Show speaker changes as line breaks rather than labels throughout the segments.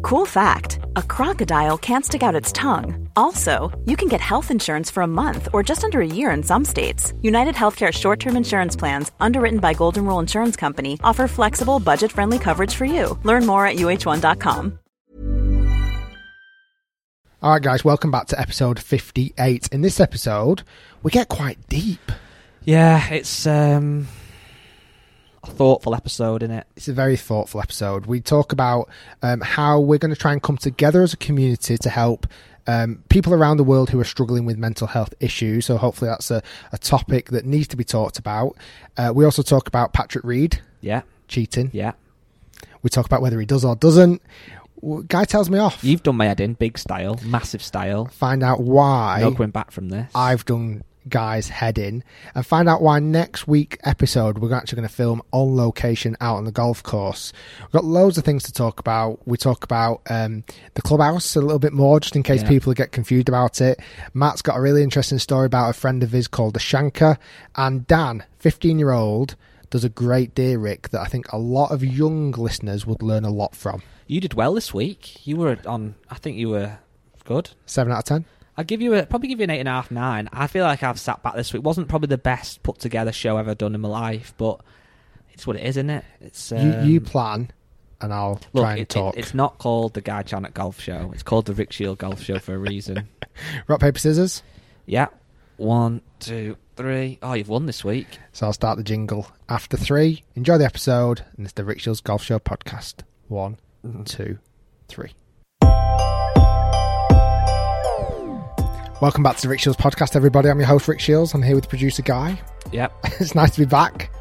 Cool fact a crocodile can't stick out its tongue. Also, you can get health insurance for a month or just under a year in some states. United Healthcare short term insurance plans, underwritten by Golden Rule Insurance Company, offer flexible, budget friendly coverage for you. Learn more at uh1.com.
All right, guys, welcome back to episode 58. In this episode, we get quite deep.
Yeah, it's um, a thoughtful episode, isn't it?
It's a very thoughtful episode. We talk about um, how we're going to try and come together as a community to help um, people around the world who are struggling with mental health issues. So, hopefully, that's a, a topic that needs to be talked about. Uh, we also talk about Patrick Reed
Yeah,
cheating.
yeah.
We talk about whether he does or doesn't. Guy tells me off.
You've done my head in, big style, massive style.
Find out why.
No going back from this.
I've done guys head in and find out why next week episode we're actually going to film on location out on the golf course we've got loads of things to talk about we talk about um, the clubhouse a little bit more just in case
Yeah.
people get confused about it matt's got a really interesting story about a friend of his called the shanker and dan 15 year old does a great deer rick that i think a lot of young listeners would learn a lot from
You did well this week. You were on. I think you were good.
7 out of 10
I'd give you a probably give you an eight and a half, nine. I feel like I've sat back this week. wasn't probably the best put together show I've ever done in my life, but it's what it is, isn't it? It's um,
you, you plan and i'll
look.
try and
it- it-
talk
it's not called the Guy Charnock Golf Show. It's called the Rick Shiels Golf Show for a reason.
rock paper scissors
yeah, one, two, three. Oh, you've won this week.
So I'll start the jingle after three. Enjoy the episode, and it's the Rick Shiels Golf Show podcast. One, two, three. Welcome back to the Rick Shiels podcast, everybody. I'm your host, Rick Shiels. I'm here with producer Guy.
Yep,
it's nice to be back.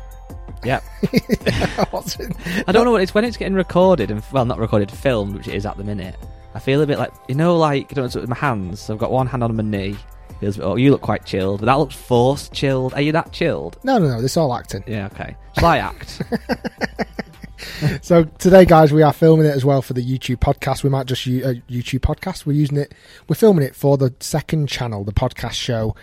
yep.
What's?
I don't know what it's when it's getting recorded and well, not recorded, filmed, which it is at the minute. I feel a bit like you know, like I don't know, with my hands. I've got one hand on my knee. Feels, oh, you look quite chilled, but that looks forced chilled. Are you that chilled?
No, no, no. This is all acting.
Yeah, okay. Shall I act?
So today, guys, we are filming it as well for the YouTube podcast. We might just use a YouTube podcast. We're using it. We're filming it for the second channel, the podcast show.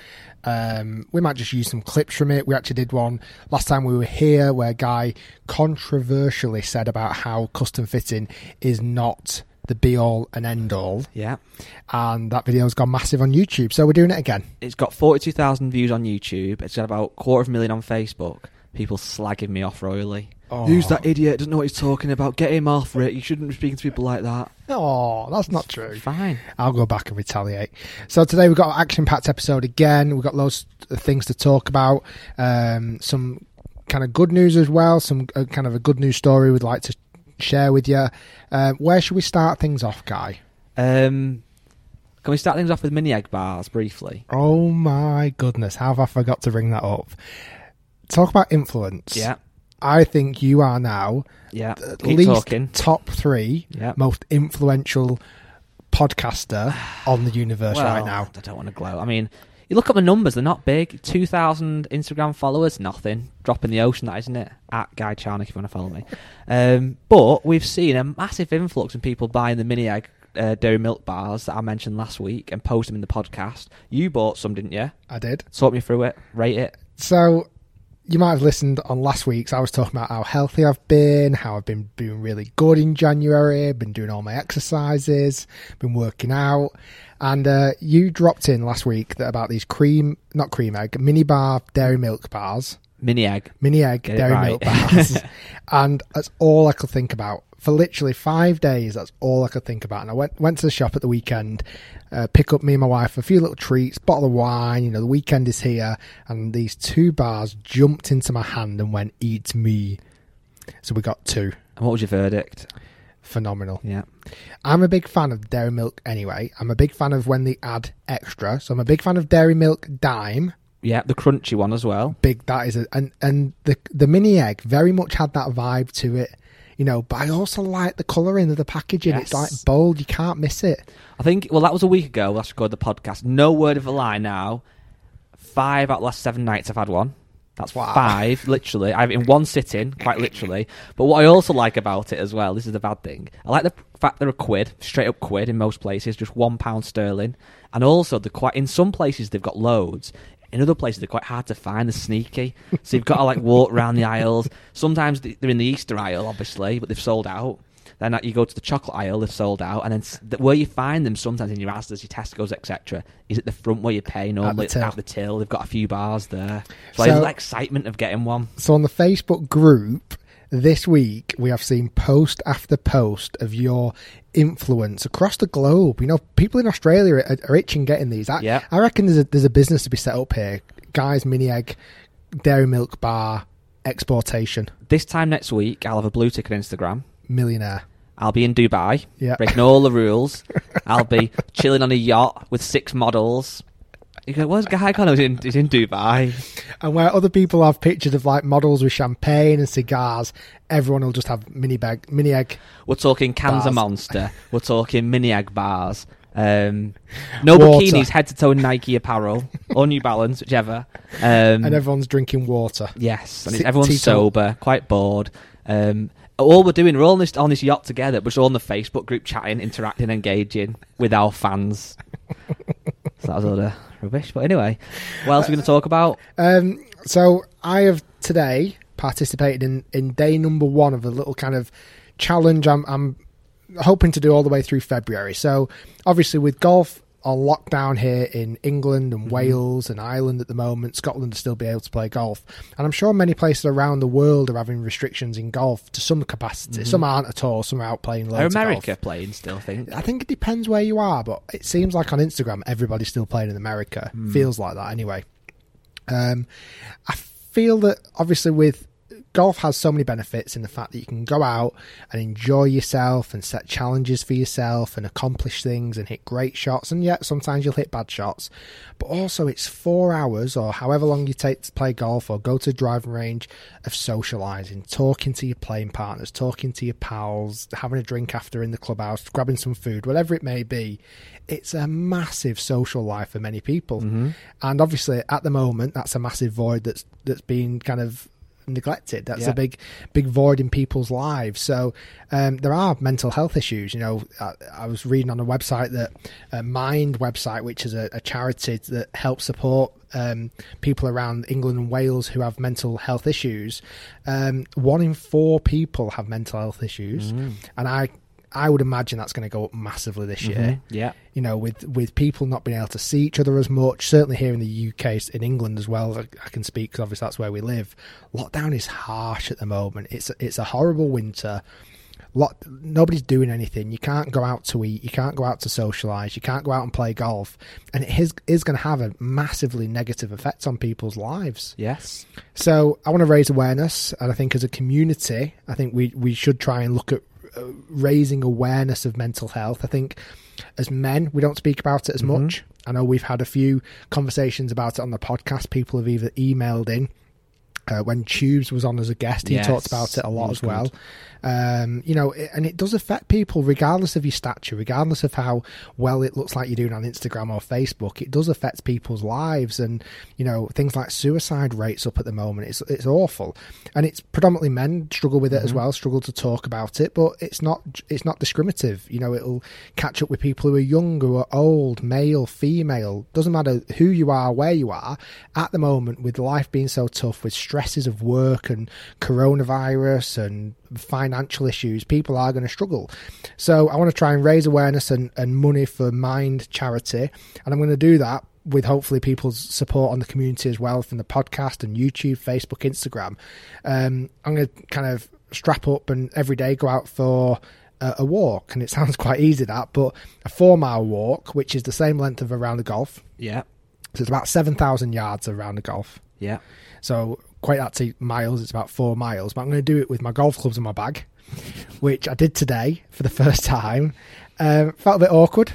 Um, we might just use some clips from it. We actually did one last time we were here, where guy controversially said about how custom fitting is not the be all and end all,
yeah.
and that video's gone massive on YouTube. So we're doing it again.
It's got forty-two thousand views on YouTube. It's got about a quarter of a million on Facebook. People slagging me off royally.
Oh.
Who's that idiot? Doesn't know what he's talking about. Get him off, Rick. You shouldn't be speaking to people like that.
Oh, that's not true.
Fine.
I'll go back and retaliate. So today we've got an action-packed episode again. We've got loads of things to talk about. Um, some kind of good news as well. Some uh, kind of a good news story we'd like to share with you. Um, where should we start things off, Guy?
Um, can we start things off with mini egg bars briefly?
Oh my goodness, how have I forgot to bring that up? Talk about influence.
Yeah.
I think you are now
Yeah.
at least
talking.
top three
Yeah.
most influential podcaster on the universe
Well,
right now.
I don't want to gloat. I mean, you look at the numbers; they're not big. Two thousand Instagram followers, nothing. Drop in the ocean, that isn't it? At Guy Charnock, if you want to follow me. Um, but we've seen a massive influx in people buying the mini egg uh, dairy milk bars that I mentioned last week and post them in the podcast. You bought some, didn't you?
I did.
Talk me through it. Rate it.
So you might have listened on last week's. I was talking about how healthy I've been, how I've been doing really good in January, been doing all my exercises, been working out, and uh, you dropped in last week that about these cream, not cream egg, mini bar dairy milk bars,
Mini egg.
mini egg
Get
dairy
right.
milk bars, and that's all I could think about for literally five days. That's all I could think about. And I went went to the shop at the weekend, uh, pick up me and my wife a few little treats, bottle of wine. You know, the weekend is here, and these two bars jumped into my hand and went, "Eat me." So we got two.
And what was your verdict?
Phenomenal.
Yeah.
I'm a big fan of dairy milk anyway. I'm a big fan of when they add extra. So I'm a big fan of dairy milk Daim.
Yeah, the crunchy one as well.
big that is a, and and the the mini egg very much had that vibe to it you know. But I also like the colouring of the packaging. It's like bold. You can't miss it.
I think, well, that was a week ago. Last recorded the podcast. No word of a lie now. Five out of the last seven nights I've had one. That's
Wow.
five, literally. I've in one sitting, quite literally. But what I also like about it as well, this is the bad thing. I like the fact they're a quid, straight up quid in most places, just one pound sterling. And also, they're quite in some places they've got loads. In other places, they're quite hard to find. They're sneaky, so you've got to like walk around the aisles. Sometimes they're in the Easter aisle, obviously, but they've sold out. Then you go to the chocolate aisle, they've sold out, and then where you find them sometimes in your Asda's, your Tesco's, etc., is at the front where you pay normally
till.
at the till. They've got a few bars there, so,
So-
like the excitement of getting one.
So on the Facebook group this week, we have seen post after post of your influence across the globe. You know, people in Australia are, are itching getting these. I,
Yeah.
I reckon there's a there's a business to be set up here. Guys, mini egg, dairy milk bar, exportation,
This time next week, I'll have a blue tick on Instagram.
millionaire.
I'll be in Dubai,
Yeah.
breaking all the rules. I'll be chilling on a yacht with six models. You go, where's Guy Connor? He's in, he's in Dubai.
And where other people have pictures of like models with champagne and cigars, everyone will just have mini bag, mini egg.
We're talking cans
Bars.
of Monster. We're talking mini egg bars. Um, no
Water.
bikinis, head to toe Nike apparel or New Balance, whichever. Um,
and everyone's drinking water.
yes, and
T-
everyone's
teetotal.
sober, quite bored. Um, all we're doing, we're all on this, on this yacht together, but we're all on the Facebook group chatting, interacting, engaging with our fans. so that was all the rubbish. But anyway, what else are we going to talk about?
Um, so I have today participated in, in day number one of a little kind of challenge I'm, I'm hoping to do all the way through February. So obviously with golf on lockdown here in England and mm-hmm. Wales and Ireland at the moment, Scotland will still be able to play golf. And I'm sure many places around the world are having restrictions in golf to some capacity. Mm-hmm. Some aren't at all, some are out playing
Are
loads of
America playing still, I think?
I think it depends where you are, but it seems like on Instagram everybody's still playing in America. Mm. Feels like that anyway. Um, I feel that obviously with golf has so many benefits in the fact that you can go out and enjoy yourself and set challenges for yourself and accomplish things and hit great shots. And yet sometimes you'll hit bad shots. But also it's four hours or however long you take to play golf or go to driving range of socializing talking to your playing partners talking to your pals having a drink after in the clubhouse grabbing some food whatever it may be. It's a massive social life for many people. Mm-hmm. And obviously at the moment that's a massive void that's that's been kind of neglected. That's
Yeah.
a big, big void in people's lives. So um, there are mental health issues. You know, I, I was reading on a website that uh, Mind website, which is a, a charity that helps support um, people around England and Wales who have mental health issues. Um, one in four people have mental health issues, and I. I would imagine that's going to go up massively this mm-hmm. year
Yeah.
you know, with with people not being able to see each other as much. Certainly here in the UK, in England as well, I, I can speak because obviously that's where we live. Lockdown is harsh at the moment. It's it's a horrible winter. Lot, nobody's doing anything. You can't go out to eat. You can't go out to socialise. You can't go out and play golf, and it is is going to have a massively negative effect on people's lives.
Yes.
So I want to raise awareness, and I think as a community, I think we we should try and look at raising awareness of mental health. I think as men, we don't speak about it as much. I know we've had a few conversations about it on the podcast. People have either emailed in. Uh, when Tubes was on as a guest, he
Yes,
talked about it a lot as well. Um, you know, it, and it does affect people regardless of your stature, regardless of how well it looks like you're doing on Instagram or Facebook. It does affect people's lives, and you know things like suicide rates up at the moment. It's it's awful, and it's predominantly men struggle with it as well, struggle to talk about it. But it's not it's not discriminative. You know, it'll catch up with people who are young, who are old, male, female. Doesn't matter who you are, where you are. At the moment, with life being so tough, with stresses of work and coronavirus and financial issues, people are going to struggle. So I want to try and raise awareness and, and money for Mind Charity, and I'm going to do that with hopefully people's support on the community as well from the podcast and YouTube, Facebook, Instagram. Um, I'm going to kind of strap up and every day go out for a, a walk, and it sounds quite easy that, but a four mile walk, which is the same length of a round of golf.
Yeah.
So it's about seven thousand yards around the golf.
Yeah.
So quite that to miles, it's about four miles. But I'm going to do it with my golf clubs in my bag, which I did today for the first time. Um, felt a bit awkward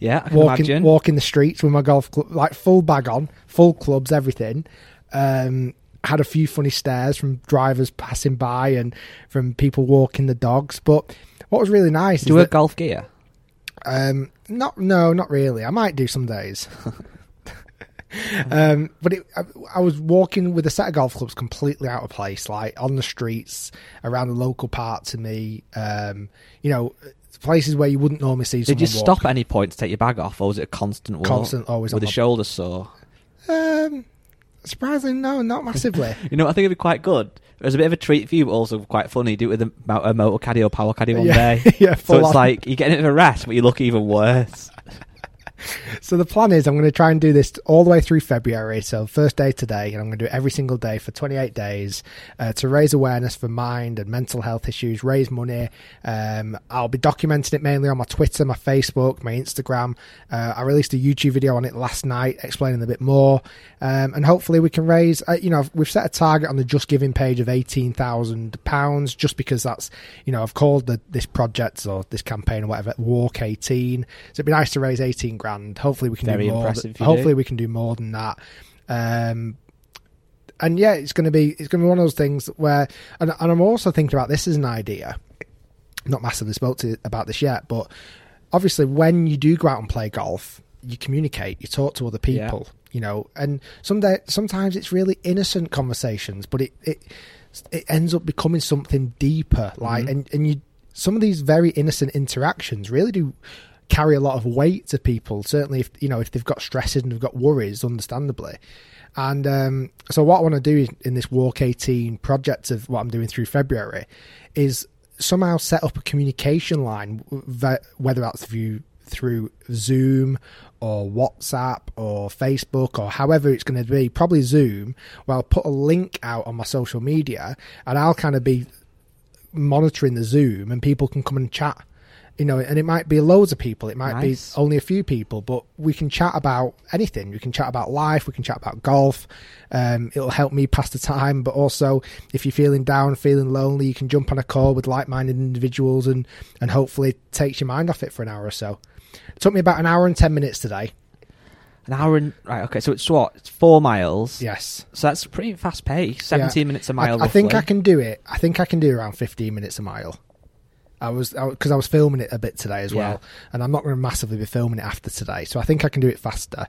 Yeah. I can
walking
imagine.
walking the streets with my golf club, like full bag on, full clubs, everything. Um, had a few funny stares from drivers passing by and from people walking the dogs. But what was really nice
Do you
is
wear
that,
golf gear?
um, not no, not really. I might do some days. um, but it, I, I was walking with a set of golf clubs completely out of place, like on the streets around the local part to me. Um, you know, places where you wouldn't normally see.
Did you
walk.
stop at any point to take your bag off, or was it a constant walk?
Constant, always
with
my-
shoulders sore.
Um, surprisingly, no, not massively.
You know, I think it'd be quite good. It was a bit of a treat for you, but also quite funny. Do it with a, a motor caddy or power caddy one
Yeah,
day.
yeah,
so it's
on.
like you're getting a rest, but you look even worse.
So the plan is I'm going to try and do this all the way through February. So first day today, and I'm going to do it every single day for 28 days uh, to raise awareness for mind and mental health issues, raise money. Um, I'll be documenting it mainly on my Twitter, my Facebook, my Instagram. Uh, I released a YouTube video on it last night explaining a bit more, um, and hopefully we can raise. Uh, you know, we've set a target on the Just Giving page of 18,000 pounds, just because that's you know I've called the, this project or this campaign or whatever Walk 18. So it'd be nice to raise 18 grand. Hopefully we can
Very
do more.
if
hopefully
do.
we can do more than that. Um, and yeah, it's going to be it's going to be one of those things where, and, and I'm also thinking about this as an idea. Not massively spoke to about this yet, but obviously when you do go out and play golf, you communicate, you talk to other people, you know, and someday sometimes it's really innocent conversations, but it it it ends up becoming something deeper. Like,
Mhm.
and and you some of these very innocent interactions really do carry a lot of weight to people. Certainly, if you know if they've got stresses and they've got worries, understandably. And um, so, what I want to do in this Walk 18 project of what I'm doing through February is somehow set up a communication line, whether that's through through Zoom or WhatsApp or Facebook or however it's going to be, probably Zoom, where I'll put a link out on my social media and I'll kind of be monitoring the Zoom and people can come and chat. You know, and it might be loads of people, it might
Nice.
be only a few people, but we can chat about anything. We can chat about life, we can chat about golf. Um, it'll help me pass the time, but also if you're feeling down, feeling lonely, you can jump on a call with like-minded individuals and and hopefully it takes your mind off it for an hour or so. It took me about an hour and ten minutes today.
An hour and right, okay. So it's what? It's four miles.
Yes,
So that's pretty fast pace. Seventeen minutes a mile.
I, I think I can do it. I think I can do around 15 minutes a mile. I was because I, was filming it a bit today as well, and I'm not going to massively be filming it after today, so I think I can do it faster.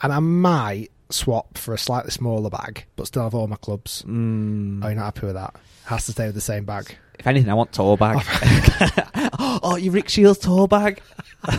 And I might swap for a slightly smaller bag, but still have all my clubs.
Mm,
Are you not happy with that? Has to stay with the same bag.
if anything, I want tour bag. oh, you Rick Shiels tour bag.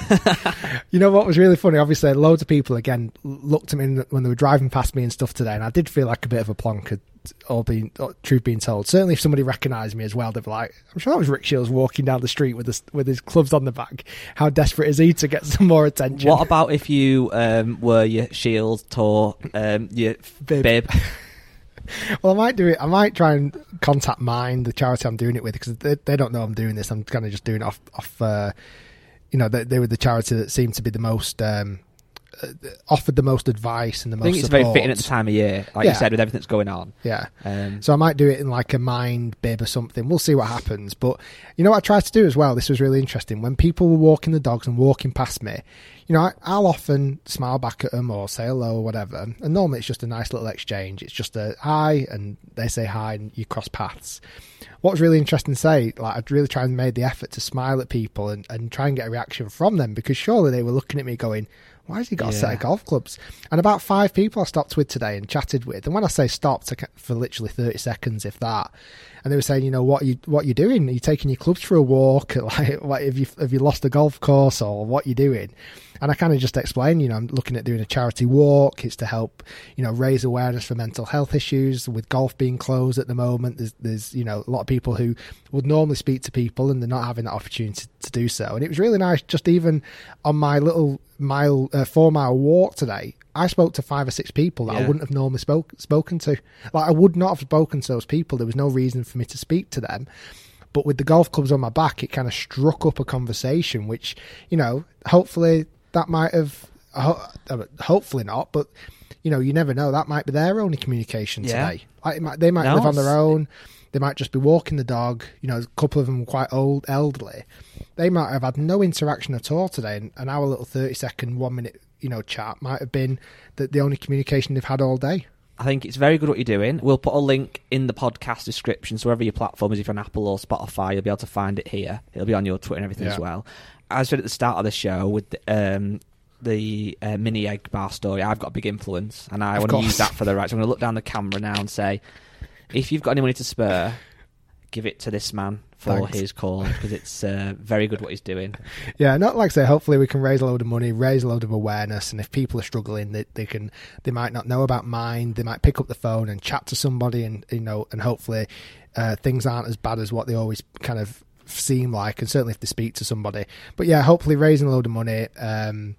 You know what was really funny? Obviously, loads of people again looked at me when they were driving past me and stuff today, and I did feel like a bit of a plonker. All being all- truth being told, certainly if somebody recognised me as well, they'd be like, "I'm sure that was Rick Shiels walking down the street with his with his clubs on the back. How desperate is he to get some more attention?"
What about if you um, were your Shiels tour, um, your
Bib.
bib?
Well, I might do it. I might try and contact Mind, the charity I'm doing it with, because they, they don't know I'm doing this. I'm kind of just doing it off off. Uh, you know, they, they were the charity that seemed to be the most um, offered the most advice and the most.
I think it's very fitting at the time of year, like
Yeah.
you said, with everything that's going on.
Yeah.
Um,
So I might do it in like a mind bib or something. We'll see what happens. But you know what I tried to do as well? This was really interesting. When people were walking the dogs and walking past me, you know, I, I'll often smile back at them or say hello or whatever. And normally it's just a nice little exchange. It's just a hi and they say hi and you cross paths. What was really interesting to say, like I'd really tried and made the effort to smile at people and, and try and get a reaction from them because surely they were looking at me going, why has he got a set of golf clubs? And about five people I stopped with today and chatted with. And when I say stopped, I for literally thirty seconds, if that. And they were saying, you know, what are you what you doing? Are you taking your clubs for a walk? Like, what, have you have you lost a golf course or what you doing? And I kind of just explained, you know, I'm looking at doing a charity walk. It's to help, you know, raise awareness for mental health issues. With golf being closed at the moment, there's, there's you know, a lot of people who would normally speak to people and they're not having that opportunity to do so. And it was really nice, just even on my little mile, uh, four mile walk today. I spoke to five or six people that I wouldn't have normally spoke, spoken to. Like I would not have spoken to those people. There was no reason for me to speak to them. But with the golf clubs on my back, it kind of struck up a conversation, which you know, hopefully that might have, uh, hopefully not, but you know, you never know. That might be their only communication
Yeah.
today. Like, it might, they might
No,
live on their own. They might just be walking the dog. You know, a couple of them quite old, elderly. They might have had no interaction at all today, and, and our little thirty second, one minute, you know, chat might have been that the only communication they've had all day.
I think it's very good what you're doing. We'll put a link in the podcast description, so wherever your platform is, if you're on Apple or Spotify, you'll be able to find it here. It'll be on your Twitter and everything
Yeah.
as well. I said at the start of the show, with the, um, the uh, mini egg bar story, I've got a big influence, and I want to use that for the right. So I'm going to look down the camera now and say, if you've got any money to spare, give it to this man for
Thanks.
his cause because it's uh, very good what he's doing.
Yeah, not like I say. Hopefully, we can raise a load of money, raise a load of awareness, and if people are struggling, they, they can they might not know about Mind. They might pick up the phone and chat to somebody, and you know, and hopefully, uh, things aren't as bad as what they always kind of seem like. And certainly, if they speak to somebody, but yeah, hopefully, raising a load of money. Um,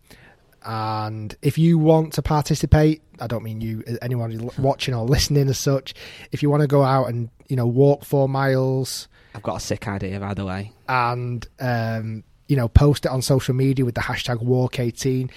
and if you want to participate, I don't mean you, anyone watching or listening as such. If you want to go out and you know walk four miles,
I've got a sick idea, by the way.
and um, you know post it on social media with the hashtag walk18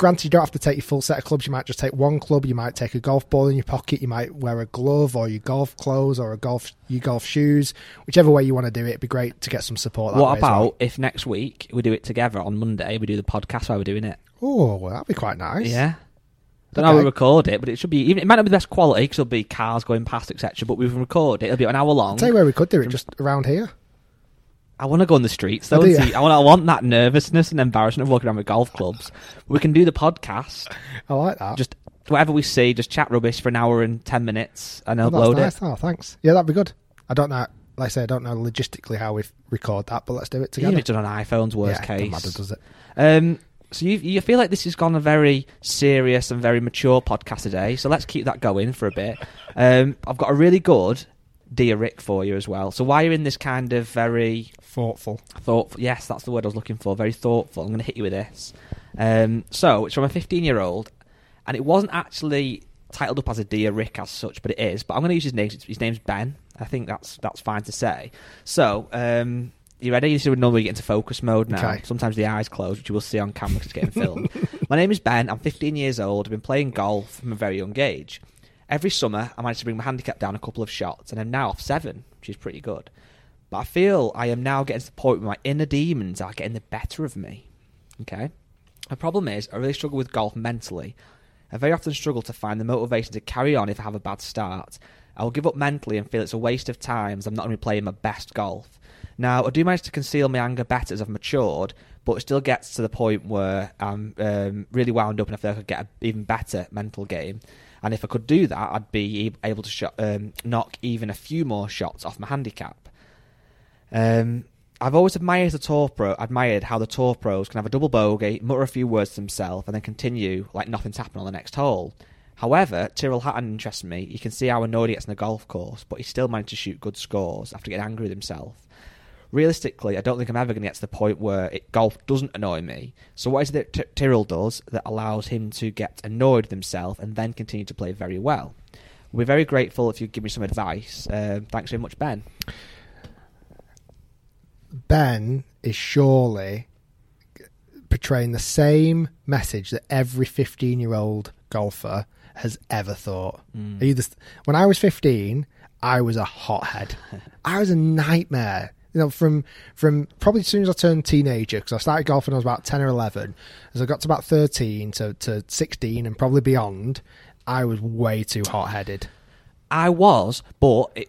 granted you don't have to take your full set of clubs you might just take one club you might take a golf ball in your pocket you might wear a glove or your golf clothes or a golf your golf shoes whichever way you want to do it it'd be great to get some support that
What about
well.
if next week we do it together on Monday? We do the podcast while we're doing it.
oh well, that'd be quite nice
Yeah. Don't know how we record it, but it should be. Even it might not be the best quality because there'll be cars going past, etc. But we can record it. It'll be an hour long.
I'll tell you where we could do it just around here
I want to go on the streets though.
Oh,
and see, I want. I want that nervousness and embarrassment of walking around with golf clubs. We can do the podcast.
i like that
Just whatever we see, just chat rubbish for an hour and ten minutes, and
oh,
upload
that's
it.
nice. oh thanks yeah that'd be good i don't know like i say i don't know logistically how we record that but let's do it
Even
together
if it's done on iPhones, worst
yeah, doesn't
case.
matter, does it
Um, so you, you feel like this has gone a very serious and very mature podcast today. So let's keep that going for a bit. Um, I've got a really good dear Rick for you as well. So while you're in this kind of very
thoughtful
thoughtful, yes, that's the word I was looking for. Very thoughtful. I'm going to hit you with this. Um, so it's from a 15 year old, and it wasn't actually titled up as a dear Rick as such, but it is. But I'm going to use his name. His name's Ben. I think that's that's fine to say. So. Um, you ready? This we normally get into focus mode now.
Okay.
Sometimes the eyes close, which you will see on camera because it's getting filmed. My name is Ben. I'm 15 years old. I've been playing golf from a very young age. Every summer, I manage to bring my handicap down a couple of shots, and I'm now off seven, which is pretty good. But I feel I am now getting to the point where my inner demons are getting the better of me. Okay? The problem is, I really struggle with golf mentally. I very often struggle to find the motivation to carry on if I have a bad start. I will give up mentally and feel it's a waste of time as I'm not going to be playing my best golf. Now, I do manage to conceal my anger better as I've matured, but it still gets to the point where I'm um, really wound up and I feel like I could get an even better mental game. And if I could do that, I'd be able to um, knock even a few more shots off my handicap. Um, I've always admired the tour pro, admired how the tour pros can have a double bogey, mutter a few words to themselves, and then continue like nothing's happened on the next hole. However, Tyrrell Hatton interests me. You can see how annoyed he gets on the golf course, but he still managed to shoot good scores after getting angry with himself. Realistically, I don't think I'm ever going to get to the point where it, golf doesn't annoy me. So, what is it that Ty- Tyrrell does that allows him to get annoyed with himself and then continue to play very well? We're very grateful if you give me some advice. Um, thanks very much, Ben.
Ben is surely portraying the same message that every 15 year old golfer has ever thought.
Mm.
You when I was 15, I was a hothead. I was a nightmare. You know, from from probably as soon as I turned teenager, because I started golfing when I was about 10 or 11. As I got to about 13 to, to 16 and probably beyond, I was way too hot headed.
I was, but it,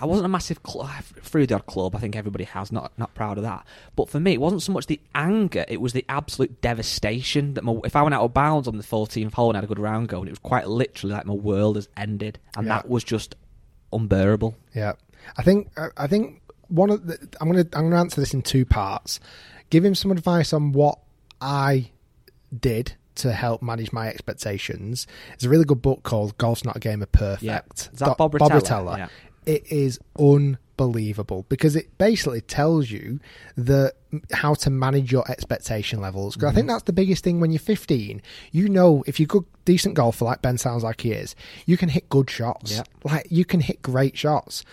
I wasn't a massive cl- uh, through the odd club. I think everybody has. Not not proud of that. But for me, it wasn't so much the anger; it was the absolute devastation that my, if I went out of bounds on the 14th hole and had a good round going, it was quite literally like my world has ended, and
Yeah.
that was just unbearable.
Yeah, I think I think one of the, I'm gonna I'm gonna answer this in two parts. Give him some advice on what I did to help manage my expectations. It's a really good book called "Golf's Not a Game of Perfect."
Yeah. Is that
Do-
Bob Rotella? Yeah.
It is unbelievable because it basically tells you the how to manage your expectation levels. Because I
Mm-hmm.
think that's the biggest thing when you're 15. You know, if you're good, decent golfer like Ben sounds like he is, you can hit good shots.
Yeah.
Like you can hit great shots,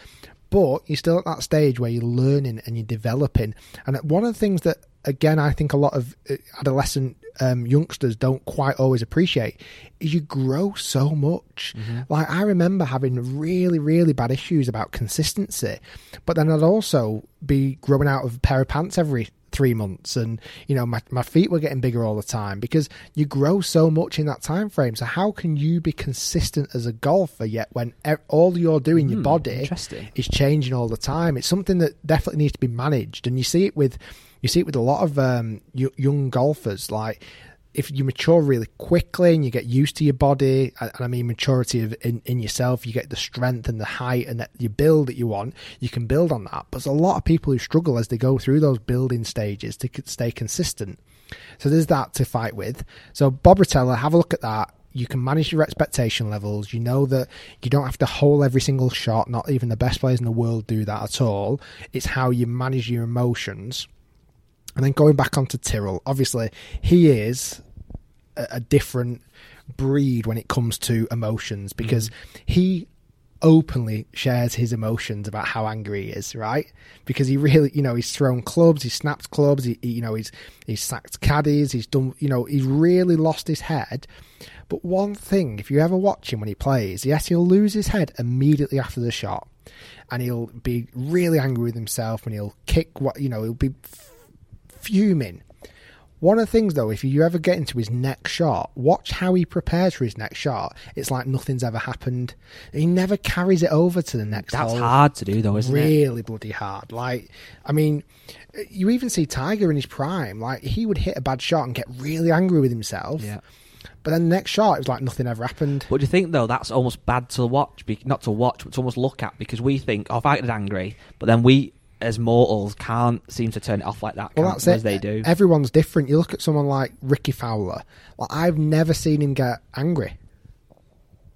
but you're still at that stage where you're learning and you're developing. And one of the things that, again, I think a lot of uh, adolescent um, youngsters don't quite always appreciate is you grow so much. Like I remember having really, really bad issues about consistency, but then I'd also be growing out of a pair of pants every three months, and you know my my feet were getting bigger all the time because you grow so much in that time frame. So how can you be consistent as a golfer yet when all you're doing, your
Hmm,
body is changing all the time? It's something that definitely needs to be managed, and you see it with you see it with a lot of um, young golfers like if you mature really quickly and you get used to your body, and I mean maturity of, in, in yourself, you get the strength and the height and that you build that you want, you can build on that. But there's a lot of people who struggle as they go through those building stages to stay consistent. So there's that to fight with. So Bob Rotella, have a look at that. You can manage your expectation levels. You know that you don't have to hole every single shot. Not even the best players in the world do that at all. It's how you manage your emotions. And then going back onto Tyrrell, obviously he is a, a different breed when it comes to emotions because mm. he openly shares his emotions about how angry he is, right? Because he really, you know, he's thrown clubs, he's snapped clubs, he, he- you know, he's he's sacked caddies, he's done, you know, he's really lost his head. But one thing, if you ever watch him when he plays, yes, he'll lose his head immediately after the shot, and he'll be really angry with himself, and he'll kick what you know, he'll be fuming. One of the things, though, if you ever get into his next shot, watch how he prepares for his next shot. It's like nothing's ever happened. He never carries it over to the next
That's
hole.
hard to do, though, isn't it?
really bloody hard. Like, I mean, you even see Tiger in his prime. Like, he would hit a bad shot and get really angry with himself.
Yeah.
But then the next shot, it was like nothing ever happened.
What do you think though that's almost bad to watch? Not to watch, but to almost look at because we think, "Oh, if I get angry," but then we, as mortals, can't seem to turn it off like that.
Well, that's it.
they do.
Everyone's different. You look at someone like Rickie Fowler. Like I've never seen him get angry,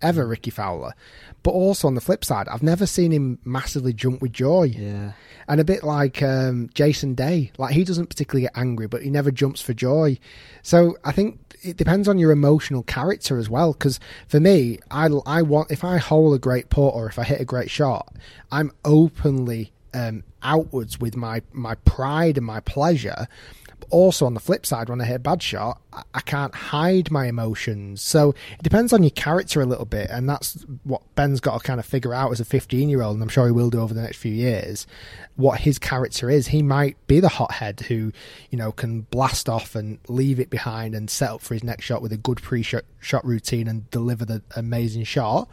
ever, Rickie Fowler. But also on the flip side, I've never seen him massively jump with joy.
yeah.
And a bit like um, Jason Day, like he doesn't particularly get angry, but he never jumps for joy. So I think it depends on your emotional character as well. Because for me, I, I want if I hole a great putt or if I hit a great shot, I'm openly um, outwards with my my pride and my pleasure. But also on the flip side, when I hit a bad shot, I, I can't hide my emotions. So it depends on your character a little bit, and that's what Ben's got to kind of figure out as a 15 year old, and I'm sure he will do over the next few years. What his character is, he might be the hothead who, you know, can blast off and leave it behind and set up for his next shot with a good pre-shot shot routine and deliver the amazing shot.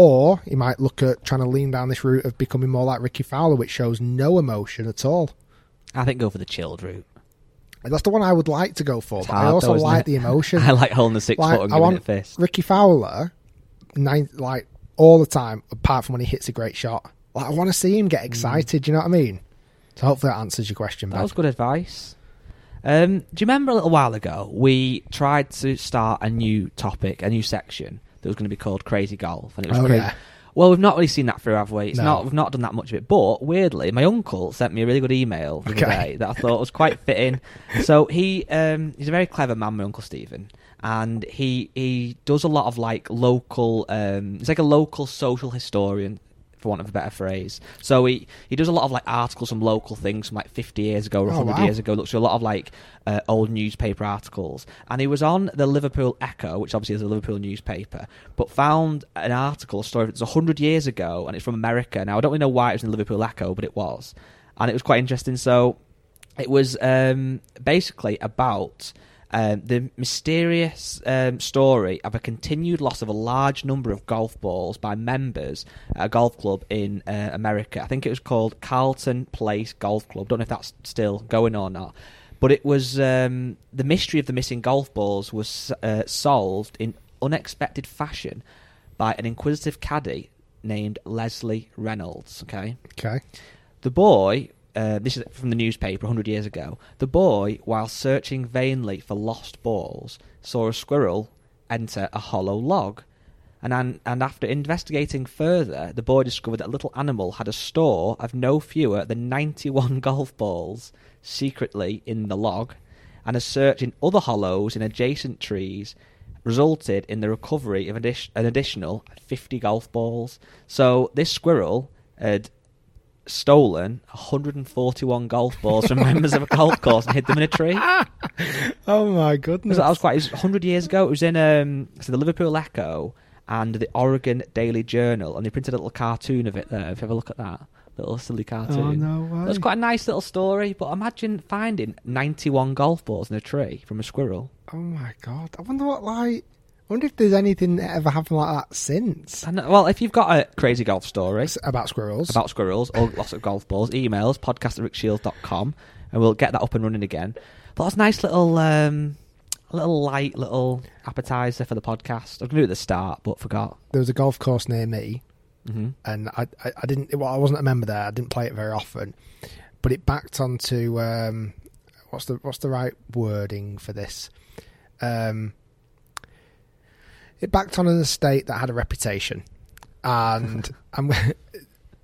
Or he might look at trying to lean down this route of becoming more like Rickie Fowler, which shows no emotion at all.
I think go for the chilled route.
And that's the one I would like to go for,
It's
but I also
though,
like
it?
the emotion.
I like holding the six
Like,
foot and
I
giving
want
it fist.
Rickie Fowler, nine, like all the time, apart from when he hits a great shot. Like I want to see him get excited. Do you know what I mean? So hopefully that answers your question.
That
Ben.
was good advice. Um, do you remember a little while ago we tried to start a new topic, a new section that was going to be called Crazy Golf, and it was
Oh,
crazy.
yeah.
Well, we've not really seen that through, have we? It's
No.
not. We've not done that much of it. But weirdly, my uncle sent me a really good email the other
Okay.
day that I thought was quite fitting. so he um, he's a very clever man, my uncle Stephen, and he he does a lot of like local. Um, he's like a local social historian. For want of a better phrase, so he, he does a lot of like articles from local things from like fifty years ago or
Oh,
hundred
wow.
years ago. Looks at a lot of like uh, old newspaper articles, and he was on the Liverpool Echo, which obviously is a Liverpool newspaper, but found an article, a story that's hundred years ago, and it's from America. Now I don't really know why it was in the Liverpool Echo, but it was, and it was quite interesting. So it was um, basically about um, the mysterious um, story of a continued loss of a large number of golf balls by members at a golf club in uh, America. I think it was called Carlton Place Golf Club. Don't know if that's still going or not. But it was um, the mystery of the missing golf balls was uh, solved in unexpected fashion by an inquisitive caddy named Leslie Reynolds. Okay,
okay.
the boy, uh, this is from the newspaper 100 years ago, the boy, while searching vainly for lost balls, saw a squirrel enter a hollow log. And, an, and after investigating further, the boy discovered that a little animal had a store of no fewer than 91 golf balls secretly in the log, and a search in other hollows in adjacent trees resulted in the recovery of an additional 50 golf balls. So this squirrel had stolen 141 golf balls from members of a golf course and hid them in a tree.
Oh my goodness.
That was quite. It was 100 years ago. It was in um, so the Liverpool Echo and the Oregon Daily Journal, and they printed a little cartoon of it there. If you have a look at that, little silly cartoon.
Oh, no way.
That's quite a nice little story, but imagine finding 91 golf balls in a tree from a squirrel.
Oh my god! I wonder what like. I wonder if there's anything that ever happened like that since
And, well, if you've got a crazy golf story
S- about squirrels.
about squirrels or lots of golf balls, emails podcast at rickshiels.com and we'll get that up and running again. But that's a nice little, um, little light little appetizer for the podcast. I was going to do it at the start, but forgot.
there was a golf course near me,
hmm
and I, I, I didn't. Well, I wasn't a member there. I didn't play it very often, but it backed onto um, what's the what's the right wording for this? Um, it backed on an estate that had a reputation, and and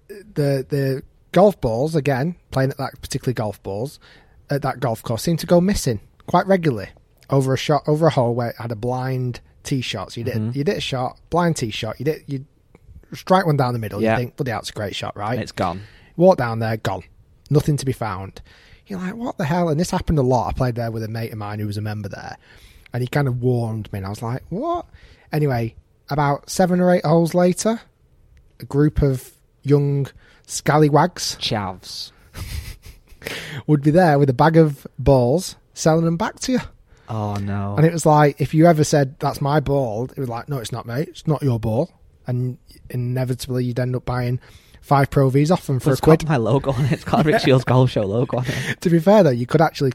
the the golf balls again playing at that particular golf balls at that golf course seemed to go missing quite regularly over a shot over a hole where it had a blind tee shot. So you did
Mhm.
you did a shot blind tee shot. You did you strike one down the middle.
Yeah.
You think, bloody it's a great shot, right?
It's gone.
Walk down there, gone. Nothing to be found. You're like, what the hell? And this happened a lot. I played there with a mate of mine who was a member there. And he kind of warned me. And I was like, what? Anyway, about seven or eight holes later, a group of young scallywags
Chavs.
would be there with a bag of balls selling them back to you.
Oh, no.
And it was like, if you ever said, that's my ball, it was like, no, it's not, mate. It's not your ball. And inevitably, you'd end up buying five Pro Vs off them for
it's
a quid.
got my logo on it. It's got Rick Shiels Golf Show logo on it.
to be fair though, you could actually.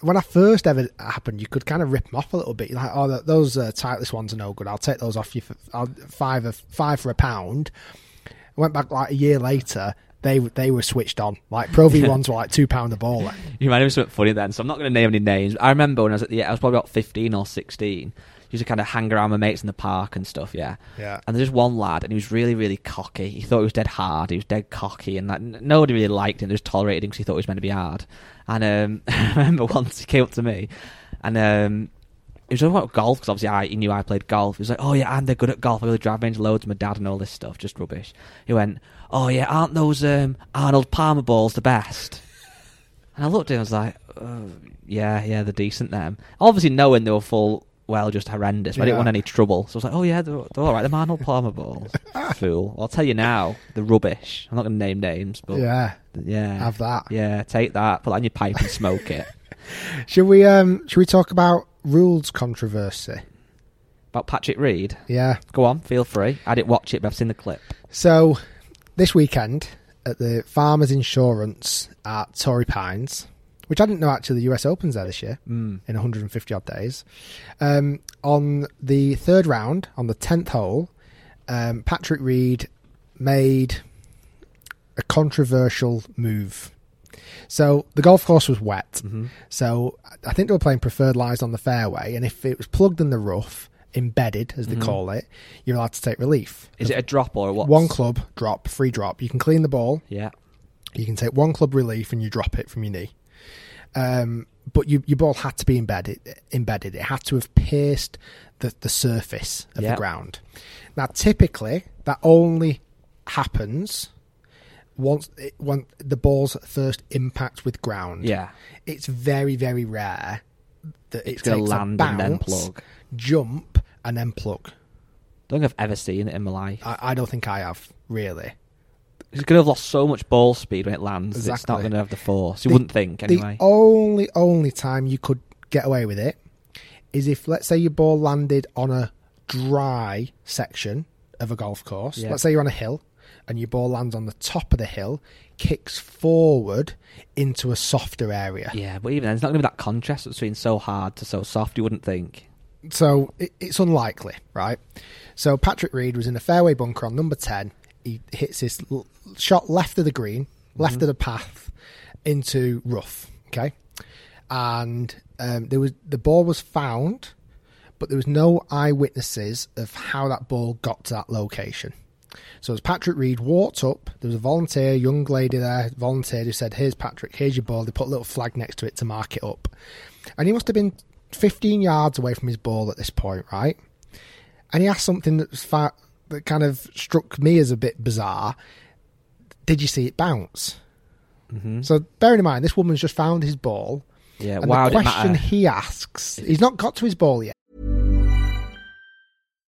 When I first ever happened, you could kind of rip them off a little bit. You're like, oh, those uh, Titleist ones are no good. I'll take those off you for I'll, five of five for a pound. I went back like a year later. They they were switched on. Like Pro V ones were like two pound a ball. Then.
You might have something funny then, so I'm not going to name any names. I remember when I was at the, I was probably about 15 or 16. Used to kind of hang around my mates in the park and stuff, yeah.
Yeah.
And there's just one lad, and he was really, really cocky. He thought he was dead hard. He was dead cocky, and like, nobody really liked him. They just tolerated him because he thought he was meant to be hard. And um, I remember once he came up to me, and um, he was talking about golf because obviously I, he knew I played golf. He was like, "Oh yeah, and they're good at golf. I go to the drive range loads my dad and all this stuff. Just rubbish." He went, "Oh yeah, aren't those um, Arnold Palmer balls the best?" And I looked at him. I was like, oh, "Yeah, yeah, they're decent." Them, obviously knowing they were full, well, just horrendous. But I didn't
Yeah.
want any trouble, so I was like, "Oh yeah, they're, they're all right. They're Arnold Palmer balls." Fool. I'll tell you now, they're rubbish. I'm not going to name names, but
Yeah,
yeah,
have that.
yeah, take that. Put that in your pipe and smoke it.
Should we um should we talk about rules controversy?
About Patrick Reed,
Yeah.
go on, feel free. I didn't watch it, but I've seen the clip.
So this weekend at the Farmers Insurance at Torrey Pines, which I didn't know actually the US Open's there this year
Mm.
in 150 odd days. Um, on the third round, on the tenth hole, um, Patrick Reed made a controversial move. So the golf course was wet.
Mhm.
So I think they were playing preferred lies on the fairway, and if it was plugged in the rough, embedded as they
Mhm.
call it, you're allowed to take relief.
Is it a drop or what?
One club drop, free drop. You can clean the ball.
Yeah.
You can take one club relief and you drop it from your knee. Um, but you, your ball had to be embedded. Embedded. It had to have pierced the, the surface of
Yep.
the ground. Now, typically, that only happens once it, when the ball's first impact with ground.
Yeah.
It's very, very rare that it
It's going to land and then plug.
jump, and then plug.
don't think I've ever seen it in my life.
I, I don't think I have really.
It's going to have lost so much ball speed when it lands. It's not going to have the force. You
The-
wouldn't think anyway.
The only only time you could get away with it is if let's say your ball landed on a dry section of a golf course.
Yeah.
Let's say you're on a hill and your ball lands on the top of the hill, kicks forward into a softer area.
yeah, but even then, it's not going to be that contrast between so hard to so soft. You wouldn't think.
So it, it's unlikely, right? So Patrick Reed was in a fairway bunker on number 10. He hits this l- shot left of the green, left of the path into rough, okay? And um, there was the ball was found, but there was no eyewitnesses of how that ball got to that location. So as Patrick Reed walked up, there was a volunteer, young lady there, volunteered who said, "Here's Patrick, here's your ball." They put a little flag next to it to mark it up, and he must have been 15 yards away from his ball at this point, right? And he asked something that was fa- that kind of struck me as a bit bizarre. Did you see it bounce?
hmm
So bearing in mind, this woman's just found his ball,
Yeah,
and
wow,
the question he asks, he's not got to his ball yet.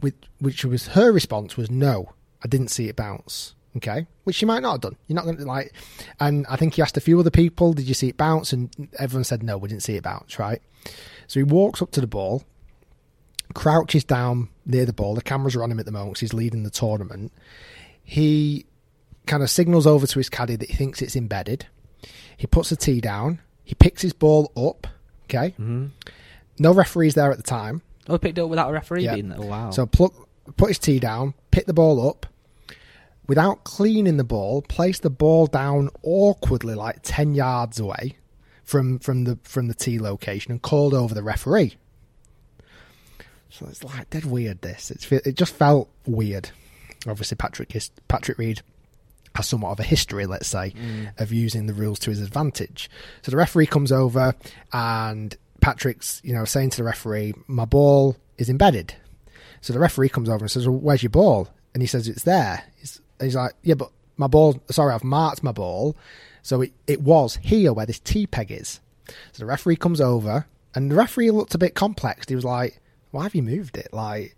Which, which was her response was no, I didn't see it bounce. Okay, which she might not have done. You're not going to like. And I think he asked a few other people, "Did you see it bounce?" And everyone said no, we didn't see it bounce. Right. So he walks up to the ball, crouches down near the ball. The cameras are on him at the moment because he's leading the tournament. He kind of signals over to his caddy that he thinks it's embedded. He puts the tee down. He picks his ball up. Okay. Mm-hmm. No referees there at the time.
Oh, picked it up without a referee
Yeah.
being there. Oh, wow.
So pluck, put his tee down, pick the ball up, without cleaning the ball, place the ball down awkwardly, like ten yards away from from the from the tee location, and called over the referee. So it's like dead weird. This it's it just felt weird. Obviously, Patrick is Patrick Reed has somewhat of a history, let's say, mm. of using the rules to his advantage. So the referee comes over and Patrick's, you know, saying to the referee, "My ball is embedded." So the referee comes over and says, well, "Where's your ball?" And he says, "It's there." He's, he's like, "Yeah, but my ball. Sorry, I've marked my ball, so it, it was here where this T peg is." So the referee comes over, and the referee looked a bit complex. He was like, "Why have you moved it?" Like,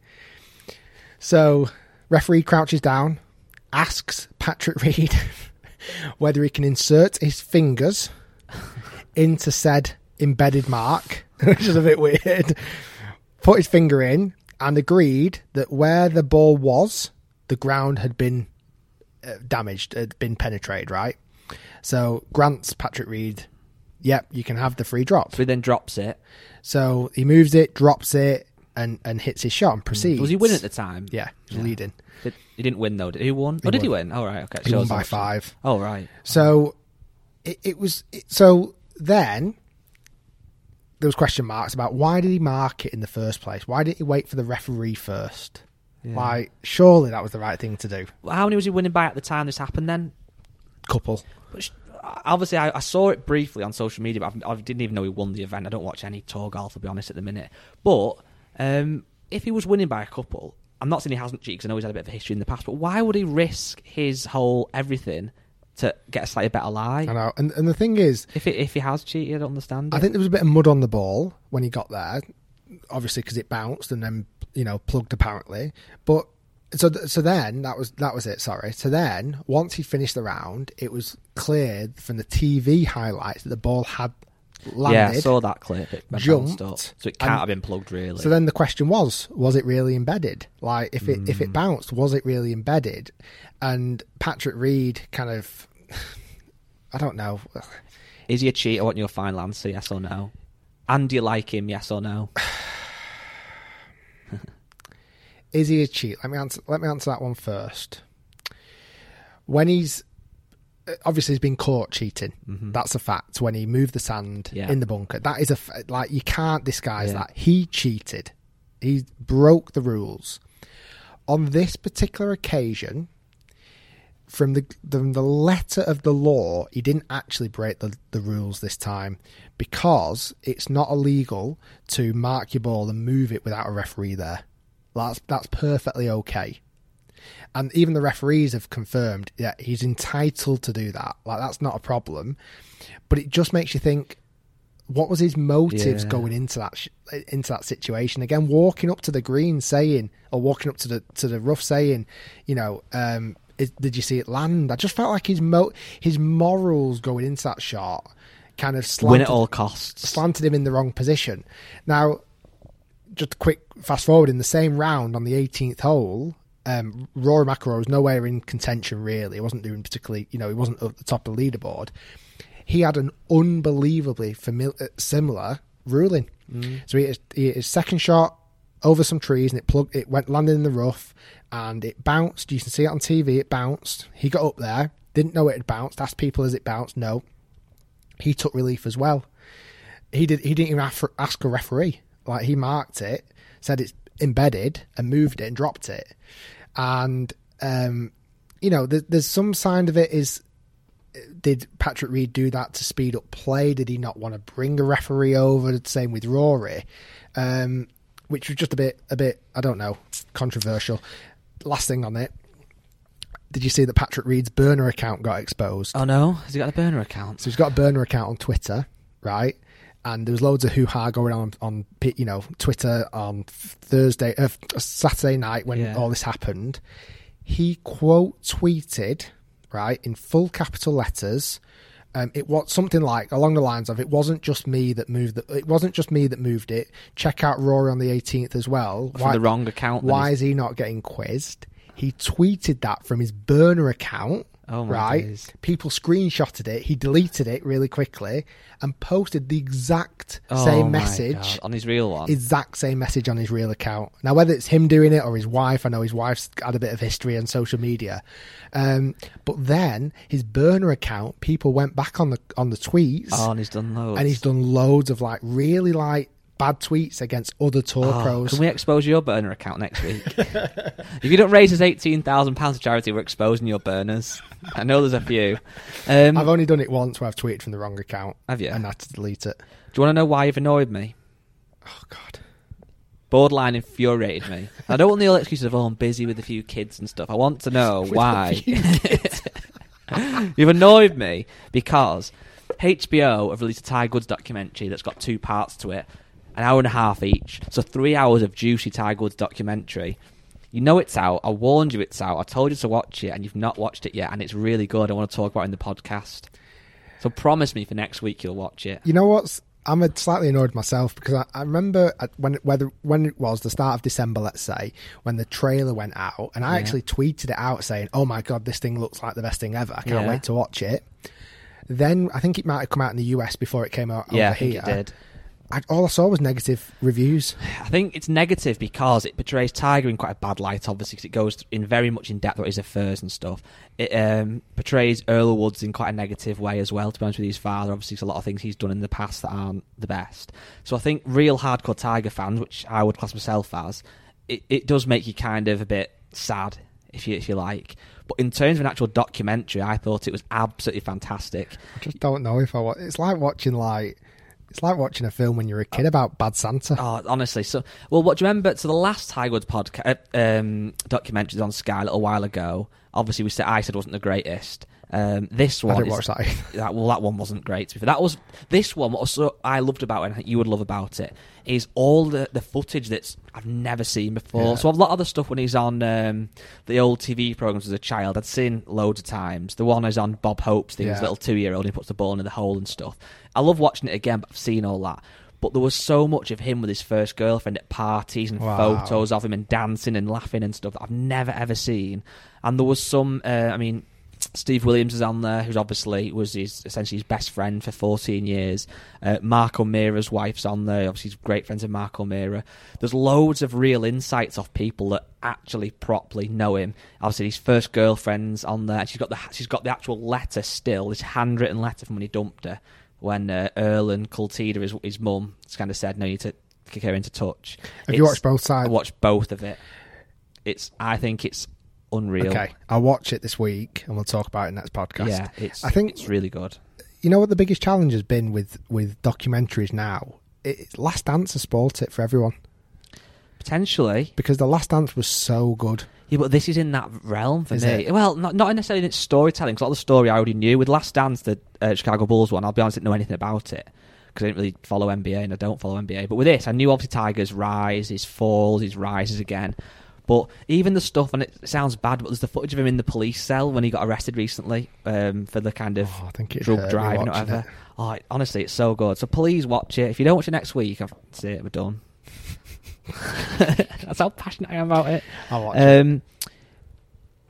so referee crouches down, asks Patrick Reed whether he can insert his fingers into said embedded mark, which is a bit weird. Put his finger in and agreed that where the ball was, the ground had been uh, damaged, had been penetrated, right? So grants Patrick Reed, yep, you can have the free drop.
so he then drops it.
So he moves it, drops it, and, and hits his shot and proceeds.
Was he winning at the time?
Yeah, he was leading.
Did, he didn't win though. Did he won? oh, did he win? Oh right, okay.
He
So
won by five.
Oh right.
So it, it was it, so then there was question marks about why did he mark it in the first place? Why didn't he wait for the referee first? Like surely that was the right thing to do.
How many was he winning by at the time this happened? Then
Couple.
Sh- obviously, I, I saw it briefly on social media, but I've, I didn't even know he won the event. I don't watch any tour golf, to be honest, at the minute. But um, if he was winning by a couple, I'm not saying he hasn't cheated 'cause I know he's had a bit of a history in the past, but why would he risk his whole everything to get a slightly better lie?
I know. And and the thing is,
If it, if he has cheated, I don't understand.
I
it.
think there was a bit of mud on the ball when he got there, obviously because it bounced and then you know plugged apparently. But so th- so then that was that was it. Sorry. So then once he finished the round, it was clear from the TV highlights that the ball had landed.
yeah, I saw that clip. It
jumped,
up. So it can't
and-
have been plugged, really.
So then the question was, was it really embedded? Like if it if
Hmm.
it bounced, was it really embedded? And Patrick Reed kind of I don't know.
Is he a cheat? I want your final answer, yes or no. And do you like him, yes or no?
Is he a cheat? Let me answer let me answer that one first. When he's obviously he's been caught cheating. That's a fact. When he moved the sand
Mm-hmm. Yeah.
in the bunker, that is a f- like you can't disguise
Yeah.
that he cheated. He broke the rules. On this particular occasion, from the from the letter of the law, he didn't actually break the, the rules this time because it's not illegal to mark your ball and move it without a referee there. That's that's perfectly okay. And even the referees have confirmed that he's entitled to do that. Like that's not a problem. But it just makes you think what was his motives
Yeah.
going into that sh- into that situation again walking up to the green saying or walking up to the to the rough saying you know um is, did you see it land i just felt like his mo his morals going into that shot kind of slanted,
Win at all costs.
slanted him in the wrong position now just a quick fast forward in the same round on the 18th hole um, Rory McIlroy was nowhere in contention really. He wasn't doing particularly, you know, he wasn't at the top of the leaderboard. He had an unbelievably uh, similar ruling. So he hit, his, he hit his second shot over some trees and it plugged, it went landed in the rough and it bounced. You can see it on TV. It bounced. He got up there, didn't know it had bounced. Asked people as it bounced. No, he took relief as well he did he didn't even ask, ask a referee like he marked it said it's embedded and moved it and dropped it and um you know there, there's some sign of it is did Patrick Reed do that to speed up play did he not want to bring a referee over same with Rory um which was just a bit a bit I don't know controversial last thing on it did you see that Patrick Reed's burner account got exposed
Oh no, has he got a burner account?
so he's got a burner account on Twitter, right? And there was loads of hoo ha going on on you know Twitter on Thursday, uh, Saturday night when
Yeah.
all this happened. He quote tweeted right in full capital letters. Um, it was something like along the lines of "It wasn't just me that moved. The, it wasn't just me that moved it. Check out Rory on the 18th as well.
From the wrong account,
Why
is
he not getting quizzed? He tweeted that from his burner account.
Oh, my
right?
days.
People screenshotted it. He deleted it really quickly and posted the exact
Oh
same message,
God, on his real one.
exact same message on his real account. Now, whether it's him doing it or his wife, I know his wife's had a bit of history on social media. Um, but then his burner account, people went back on the on the tweets,
Oh, and he's done loads.
and he's done loads of like really like bad tweets against other tour
Oh,
pros.
Can we expose your burner account next week? if you don't raise us eighteen thousand pounds to charity, we're exposing your burners. I know there's a few. Um,
I've only done it once where I've tweeted from the wrong account.
Have you?
And had to delete it.
do you want to know why you've annoyed me?
Oh God.
Borderline infuriated me. I don't want the old excuses of oh I'm busy with a few kids and stuff. I want to know why. You've annoyed me because HBO have released a Tiger Woods documentary that's got two parts to it, an hour and a half each. So three hours of juicy Tiger Woods documentary. You know it's out. I warned you it's out. I told you to watch it, and you've not watched it yet, and it's really good. I want to talk about it in the podcast. So promise me for next week you'll watch it.
You know what's? I'm slightly annoyed myself because I, I remember when it- whether when it was the start of December, let's say, when the trailer went out, and I
Yeah.
actually tweeted it out saying, "Oh my god, this thing looks like the best thing ever! I can't
Yeah.
wait to watch it." Then I think it might have come out in the US before it came out
yeah, I
over
think
here.
it did.
I, all I saw was negative reviews.
I think it's negative because it portrays Tiger in quite a bad light, obviously, because it goes in very much in depth what his affairs and stuff. It um, portrays Earl Woods in quite a negative way as well, to be honest with his father. Obviously, there's a lot of things he's done in the past that aren't the best. So I think real hardcore Tiger fans, which I would class myself as, it, it does make you kind of a bit sad, if you, if you like. But in terms of an actual documentary, I thought it was absolutely fantastic.
I just don't know if I want. It's like watching like. It's like watching a film when you're a kid about Bad Santa.
Oh, honestly. So, well, what do you remember? So, the last Tiger Woods podcast um, documentary on Sky a little while ago. Obviously, we said I said wasn't the greatest. Um, this
I
one,
didn't
is-
watch that. either.
that well, that one wasn't great. To be fair. That was this one. What so I loved about it, and I think you would love about it, is all the the footage that's I've never seen before.
Yeah.
So a lot of the stuff when he's on um, the old TV programs as a child, I'd seen loads of times. The one is on Bob Hope's thing, his little two year old, he puts the ball in the hole and stuff. I love watching it again, but I've seen all that. But there was so much of him with his first girlfriend at parties and
Wow.
photos of him and dancing and laughing and stuff that I've never ever seen. And there was some, uh, I mean, Steve Williams is on there, who's obviously was his essentially his best friend for 14 years. Uh, Mark O'Meara's wife's on there. Obviously, he's great friends of Mark O'Meara. There's loads of real insights off people that actually properly know him. Obviously, his first girlfriend's on there. She's got the she's got the actual letter still, this handwritten letter from when he dumped her. When uh, Earl and Kultida, his, his mum, kind of said, "No, you need to kick her into touch."
Have you
It's-
watched both sides?
I watched both of it. It's. I think it's unreal.
Okay, I'll watch it this week, and we'll talk about it in the next podcast.
Yeah, it's.
I think
it's really good.
you know what the biggest challenge has been with with documentaries now. It, Last Dance has spoilt it for everyone
Potentially,
because the Last Dance was so good.
yeah, but this is in that realm for
Is
me.
it?
Well, not not necessarily in its storytelling. Because a lot of the story I already knew. With Last Dance, the uh, Chicago Bulls one, I'll be honest, I didn't know anything about it because I didn't really follow NBA and I don't follow NBA. But with this, I knew obviously Tiger's rise, his falls, his rises again. But even the stuff, and it sounds bad, but there's the footage of him in the police cell when he got arrested recently um, for the kind of
Oh, I think it
drug driving or whatever.
it.
Oh, it- honestly, it's so good. So please watch it. If you don't watch it next week, I've, that's it. We're done. that's how passionate I am about it.
I'll watch it.
Um,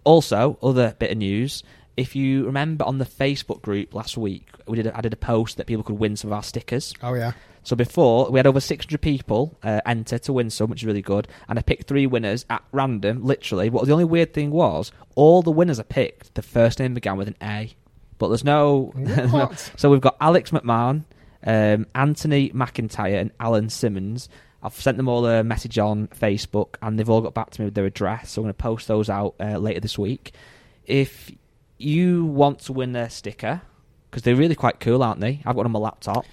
also, other bit of news. If you remember on the Facebook group last week, we did a, I did a post that people could win some of our stickers.
Oh yeah,
So before we had over 600 people uh, enter to win some, which is really good. And I picked three winners at random, literally. But the only weird thing was, all the winners I picked, the first name began with an A. But there's no.
What?
so we've got Alex McMahon, um, Anthony McIntyre, and Alan Simmons. I've sent them all a message on Facebook, and they've all got back to me with their address. So I'm going to post those out uh, later this week. If you want to win their sticker, because they're really quite cool, aren't they? I've got them on my laptop.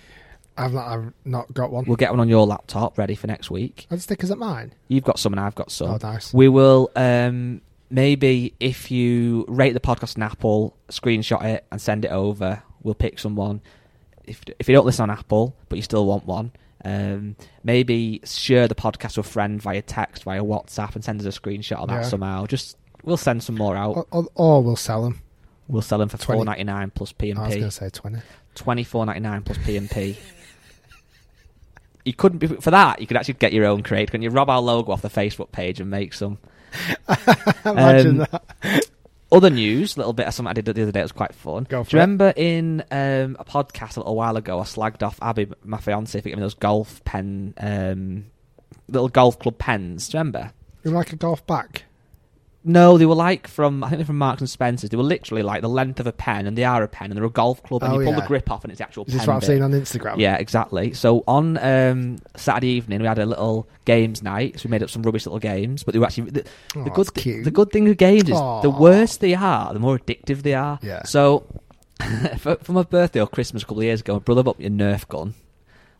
I've not, I've not got one.
We'll get one on your laptop ready for next week.
Are the stickers at mine?
You've got some and I've got some.
Oh, nice.
We will um, maybe if you rate the podcast on Apple, screenshot it and send it over. We'll pick someone. If if you don't listen on Apple but you still want one, um, maybe share the podcast with a friend via text, via WhatsApp, and send us a screenshot of that
Yeah.
somehow. Just we'll send some more out.
Or, or, or we'll sell them.
We'll sell them for
20.
four ninety nine plus P and
I was going
P.
to say twenty.
Twenty four ninety nine plus P and P. You couldn't be for that. You could actually get your own crate. Couldn't you rob our logo off the Facebook page and make some?
Imagine
Um,
that.
Other news, a little bit of something I did the other day. It was quite fun. Do you
it.
remember in um, a podcast a little while ago, I slagged off Abby, my fiance, for giving me those golf pen, um, little golf club pens. Do you remember?
You're like a golf back.
No, they were like from I think they're from Marks and Spencers. They were literally like the length of a pen, and they are a pen, and they're a golf club, and
Oh,
you pull
yeah.
the grip off, and it's the actual
Is
pen.
this what I've
bit.
seen on Instagram?
Yeah, exactly. So on um, Saturday evening, we had a little games night. So we made up some rubbish little games, but they were actually the,
Oh,
the good. the good thing with games is
Aw.
the worse they are, the more addictive they are.
Yeah.
So for, for my birthday or Christmas a couple of years ago, my brother bought me a Nerf gun.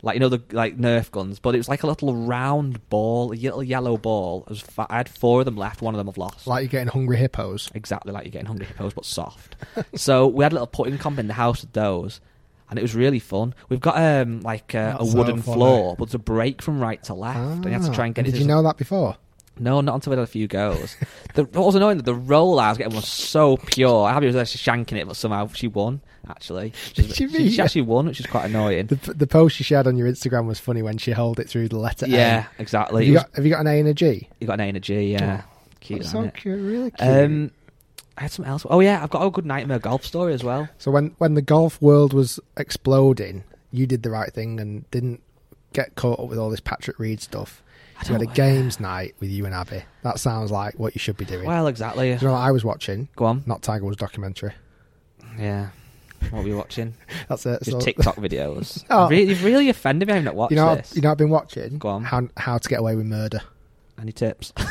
Like you know the like Nerf guns, but it was like a little round ball, a little yellow ball. Was fa- I had four of them left. One of them I've lost.
Like you're getting hungry hippos.
Exactly like you're getting hungry hippos, but soft. so we had a little putting comp in the house with those, and it was really fun. We've got um like uh, a
so
wooden floor, but it's a break from right to left, and you have to
Ah,
try and get
Did
it.
Did you know that before?
No, not until we had a few goes. the, what was annoying that the roll I was getting was so pure. Abby was actually shanking it, but somehow she won. Actually,
she
she, she actually won, which is quite annoying.
The the post you shared on your Instagram was funny when she held it through the letter A.
yeah, exactly.
Have you,
was-
got, have you got an A and a G?
you got an A and a G, yeah. Cute,
That's so
it?
cute, really cute.
Um, I had something else. Oh yeah, I've got a good nightmare golf story as well.
so when when the golf world was exploding, you did the right thing and didn't get caught up with all this Patrick Reed stuff. You had a games night with you and Abby. That sounds like what you should be doing.
Well, exactly.
You know what I was watching?
Go on.
Not Tiger Woods documentary.
Yeah. What were you watching?
That's it.
Just
So-
TikTok videos.
Oh.
Really, you've really offended me. I've not watched
You know,
this.
you know, I've been watching.
Go on.
How how to get away with murder.
Any tips?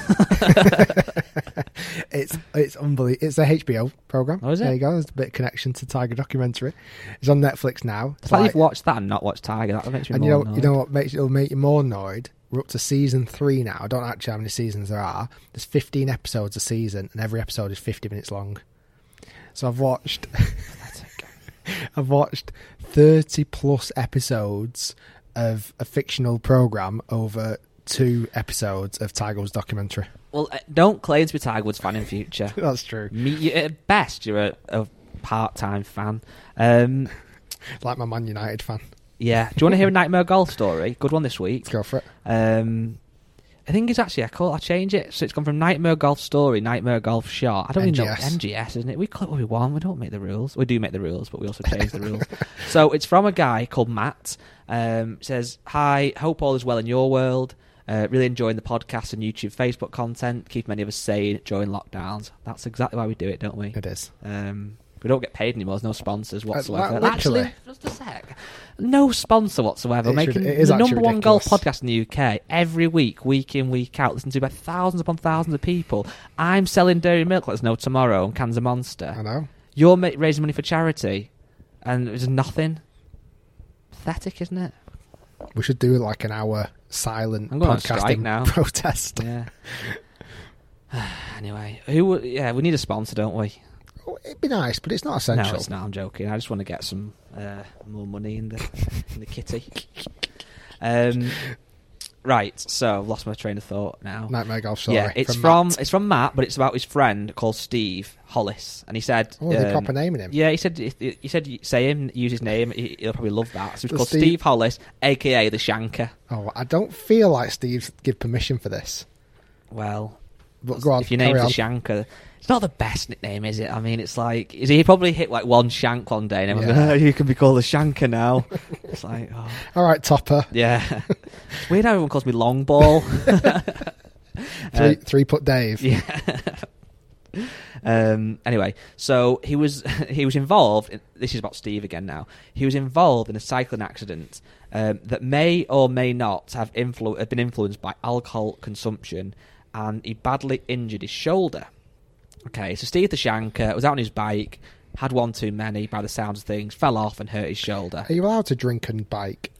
It's it's unbelievable. It's a HBO program.
Oh, is it?
There you go. There's a bit of connection to Tiger documentary. It's on Netflix now.
It's like you've watched that and not watched Tiger. That makes me
and you know, you know what makes it'll make you more annoyed. We're up to season three now. I don't actually know actually how many seasons there are. There's 15 episodes a season, and every episode is 50 minutes long. So I've watched, I've watched 30 plus episodes of a fictional program over two episodes of Tiger Woods documentary.
Well, uh, don't claim to be Tiger Woods fan in future.
That's true.
Me, at best, you're a, a part-time fan. Um,
Like my Man United fan.
Yeah. Do you want to hear a nightmare golf story? Good one this week.
Let's go for it.
Um, I think it's actually I call I change it so it's gone from Nightmare Golf Story, Nightmare Golf Shot. I don't even know
NGS.
NGS, isn't it? We call it what we want. We don't make the rules. We do make the rules, but we also change the rules. So it's from a guy called Matt. Um, says, "Hi, hope all is well in your world. Uh, really enjoying the podcast and YouTube, Facebook content. Keep many of us sane during lockdowns. That's exactly why we do it, don't we?
It is.
Um, we don't get paid anymore. There's no sponsors whatsoever.
li-
Actually, just a sec. No sponsor whatsoever.
It's
Making
rid- it is
the
actually
number one golf
ridiculous.
podcast in the UK every week, week in, week out, listened to by thousands upon thousands of people. I'm selling dairy milk there's no tomorrow and cans of Monster.
I know.
You're ma- raising money for charity, and there's nothing. Pathetic, isn't it?
We should do like an hour silent
I'm going on strike
podcasting
now.
protest.
Yeah. anyway, who? Yeah, we need a sponsor, don't we?
It'd be nice, but it's not essential.
No, it's not. I'm joking. I just want to get some uh, more money in the in the kitty. Um, right. So I've lost my train of thought now.
Nightmare Golf Story.
yeah, it's from,
Matt.
it's from Matt, but it's about his friend called Steve Hollis, and he said,
Oh, they
um,
proper naming him.
Yeah, he said he said say him, use his name. he- He'll probably love that. So it's called
Steve-
Steve Hollis, aka the Shanker.
Oh, I don't feel like Steve's give permission for this.
Well,
But go on,
if your name's
on.
the Shanker, it's not the best nickname, is it? I mean, it's like is he probably hit like one shank one day, and everyone's
Yeah.
going, oh, you can be called the Shanker now. it's like, oh.
All right, Topper.
yeah, it's weird how everyone calls me Long Ball.
Three, three put Dave.
Yeah. um, anyway, so he was he was involved. In, this is about Steve again. Now he was involved in a cycling accident um, that may or may not have influ- have been influenced by alcohol consumption, and he badly injured his shoulder. Okay, so Steve the Shanker was out on his bike, had one too many by the sounds of things, fell off and hurt his shoulder.
Are you allowed to drink and bike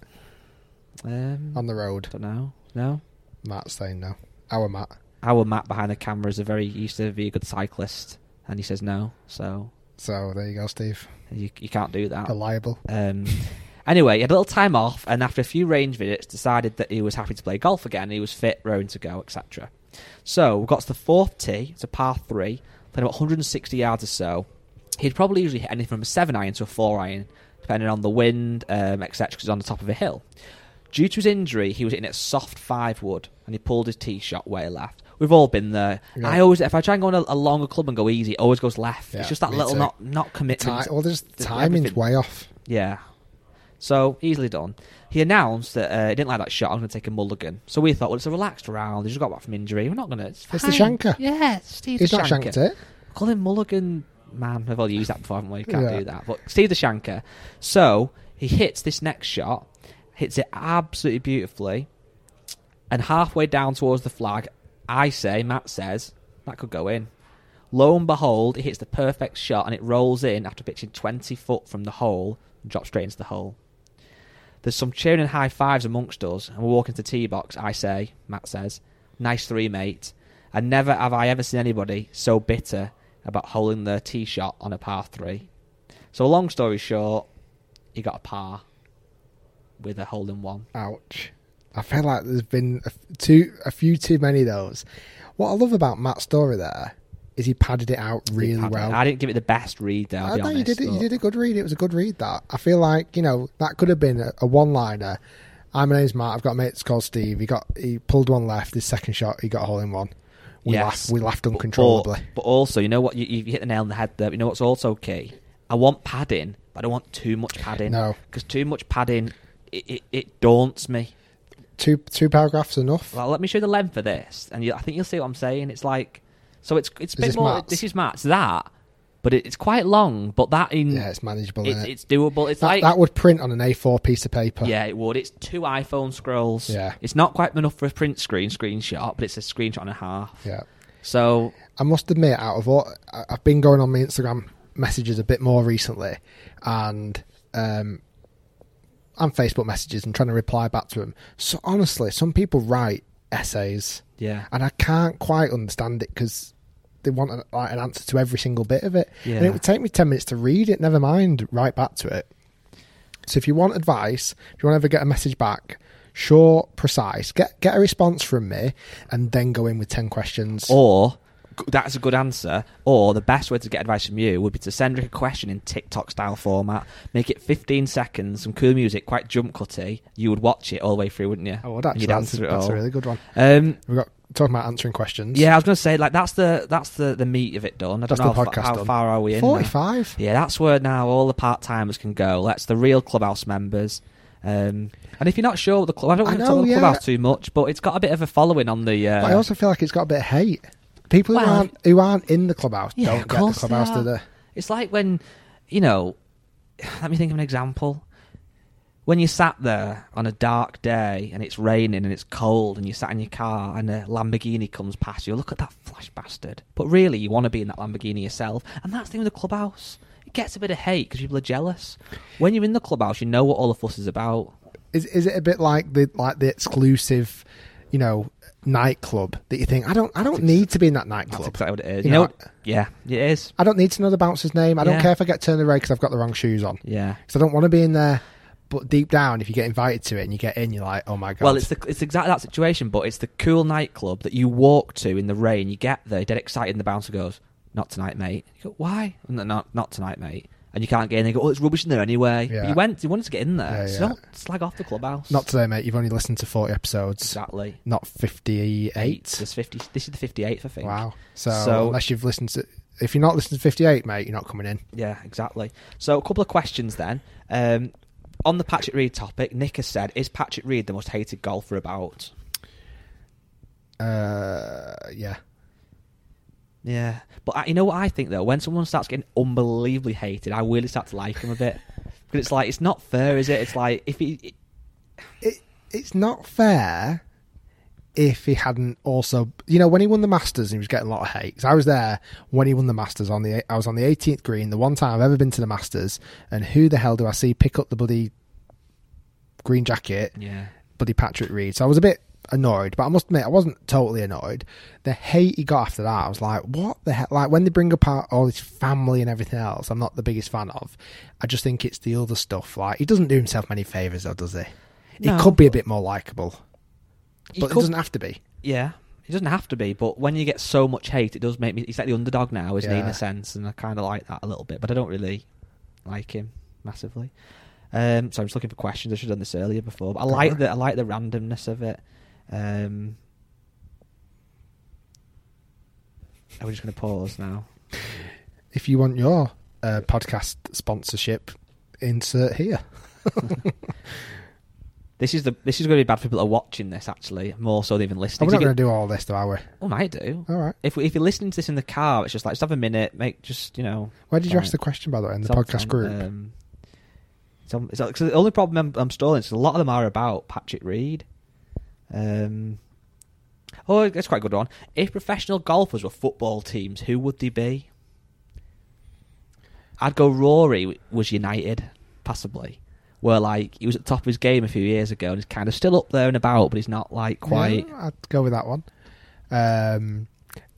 Um,
on the road?
don't know. No.
Matt's saying no. Our Matt.
Our Matt behind the camera is a very used to be a good cyclist, and he says no. So
So there you go, Steve.
You, you can't do that.
Reliable.
Um, anyway, he had a little time off, and after a few range visits, decided that he was happy to play golf again. He was fit, raring to go, etc. So we got to the fourth tee. It's a par three, playing about 160 yards or so. He'd probably usually hit anything from a seven iron to a four iron, depending on the wind, um, etc. Because he's on the top of a hill. Due to his injury, he was hitting a soft five wood, and he pulled his tee shot way left. We've all been there.
Yeah.
I always, if I try and go on a, a longer club and go easy, it always goes left.
Yeah,
it's just that little
too.
not not commitment.
Ti- well, there's timing's way off.
Yeah. So easily done. He announced that uh, he didn't like that shot. I'm going to take a mulligan. So we thought, well, it's a relaxed round. He just got back from injury. We're not going to. It's,
It's the
fine.
shanker.
Yeah, Steve
He's
the
not
shanker.
shanked it.
Call him mulligan man. We've all used that before, haven't we? Can't
Yeah.
do that. But Steve the shanker. So he hits this next shot, hits it absolutely beautifully, and halfway down towards the flag, I say, Matt says, that could go in. Lo and behold, he hits the perfect shot and it rolls in after pitching 20 foot from the hole and drops straight into the hole. There's some cheering and high fives amongst us, and we're walking to the tee box. I say, Matt says, nice three, mate. And never have I ever seen anybody so bitter about holding their tee shot on a par three. So, long story short, he got a par with a hole in one.
Ouch. I feel like there's been a, a few too many of those. What I love about Matt's story there is he padded it out really well.
I didn't give it the best read, though. I'll
I
be
know you did it. You did a good read. It was a good read. That I feel like you know that could have been a, a one-liner. I'm my name's Matt. I've got mates called Steve. He got he pulled one left. His second shot, he got a hole in one. We
Yes.
laughed. We laughed
But-
uncontrollably.
But, but also, you know what? You, you hit the nail on the head there. You know what's also key? I want padding, but I don't want too much padding.
No.
Because too much padding, it, it, it daunts me.
Two two paragraphs enough.
Well, let me show you the length of this, and you, I think you'll see what I'm saying. It's like, so it's it's a bit
this
more.
Matt's?
This is Matt's that, but it, it's quite long. But that in
yeah, it's manageable.
it,
it?
it's doable. It's
that,
like
that would print on an A4 piece of paper.
yeah, it would. It's two iPhone scrolls.
Yeah.
it's not quite enough for a print screen screenshot, but it's a screenshot and a half.
Yeah.
So
I must admit, out of all, I- I've been going on my Instagram messages a bit more recently, and um, and Facebook messages and trying to reply back to them. So honestly, some people write essays,
yeah,
and I can't quite understand it because they want an, like, an answer to every single bit of it, and it would take me ten minutes to read it. Never mind, write back to it. So if you want advice, if you want to ever get a message back, short, precise, get get a response from me, and then go in with ten questions.
or that's a good answer. Or the best way to get advice from you would be to send Rick a question in TikTok style format. Make it 15 seconds, some cool music, quite jump cutty. You would watch it all the way through, wouldn't you?
I would actually.
You'd
That's,
answer it
that's a really good one.
Um,
We've got talking about answering questions.
yeah, I was going to say like that's the that's the the meat of it done. I don't
That's
know
the
how, how far are we in. now?
forty-five.
Yeah, that's where now all the part timers can go. Let's the real clubhouse members. Um, and if you're not sure what the club, I don't
I
want to talk about
yeah.
clubhouse too much, but it's got a bit of a following on the. Uh,
I also feel like it's got a bit of hate. People who
Well-
aren't who aren't in the clubhouse
Yeah,
don't get the
they
clubhouse, do
are.
they?
It's like when, you know, let me think of an example. When you sat there on a dark day and it's raining and it's cold and you sat in your car and a Lamborghini comes past you, look at that flash bastard. But really, you want to be in that Lamborghini yourself. And that's the thing with the clubhouse. It gets a bit of hate because people are jealous. When you're in the clubhouse, you know what all the fuss is about.
Is is it a bit like the like the exclusive, you know, nightclub that you think I don't I don't need to be in that
That's
nightclub.
exactly what it is.
You
You know,
know,
yeah, it is.
I don't need to know the bouncer's name. I don't care if I get turned away because I've got the wrong shoes on.
Yeah.
Because I don't want to be in there. But deep down, if you get invited to it and you get in, you're like, oh my god.
Well, it's the, it's exactly that situation, but it's the cool nightclub that you walk to in the rain. You get there, dead excited, and the bouncer goes, "Not tonight, mate." You go, "Why?" No, not not tonight, mate. And you can't get in. They go, "Oh, it's rubbish in there anyway." But
Yeah.
you went, you wanted to get in there.
Yeah,
So
yeah.
don't slag off the clubhouse.
not today, mate. You've only listened to forty episodes,
exactly.
not fifty-eight.
There's fifty. This is the fifty-eighth, I think.
Wow. So,
So-
unless you've listened to, if you're not listening to fifty-eight, mate, you're not coming in.
Yeah, exactly. So a couple of questions then. Um, on the Patrick Reed topic, Nick has said, "Is Patrick Reed the most hated golfer about?"
Uh, yeah.
Yeah, but I, you know what I think though? When someone starts getting unbelievably hated, I really start to like him a bit because it's like it's not fair, is it? It's like if he,
it, it's not fair if he hadn't also, you know, when he won the Masters, he was getting a lot of hate. 'Cause I was there when he won the Masters on the, I was on the 18th green, the one time I've ever been to the Masters, and who the hell do I see pick up the bloody green jacket,
yeah,
bloody Patrick Reed? So I was a bit annoyed, but I must admit I wasn't totally annoyed. The hate he got after that, I was like, what the hell? Like when they bring up all his family and everything else, I'm not the biggest fan of. I just think it's the other stuff. Like he doesn't do himself many favors, though, does he?
No.
He could be a bit more likable, But it doesn't have to be.
yeah. It doesn't have to be, but when you get so much hate, it does make me. He's like the underdog now, isn't he? In a sense, and I kind of like that a little bit, but I don't really like him massively. Um, so I'm just looking for questions. I should have done this earlier before, but I like the I like the randomness of it. Um, are we just going to pause now?
If you want your uh, podcast sponsorship, insert here.
This is the this is going to be bad for people that are watching this actually more so than even
Oh,
listening.
we're
'Cause
not going to do all this, though, are we?
Oh, might do.
All right.
If we, if you're listening to this in the car, it's just like just have a minute, make just you know.
Where did you ask the question, by the way, in the podcast
on,
group?
Um, it's on, it's on, 'cause the only problem I'm, I'm stalling is a lot of them are about Patrick Reed. Um, oh, that's quite a good one. If professional golfers were football teams, who would they be? I'd go Rory was United, possibly. Where like he was at the top of his game a few years ago and he's kind of still up there and about, but he's not like quite.
Yeah, I'd go with that one. Um,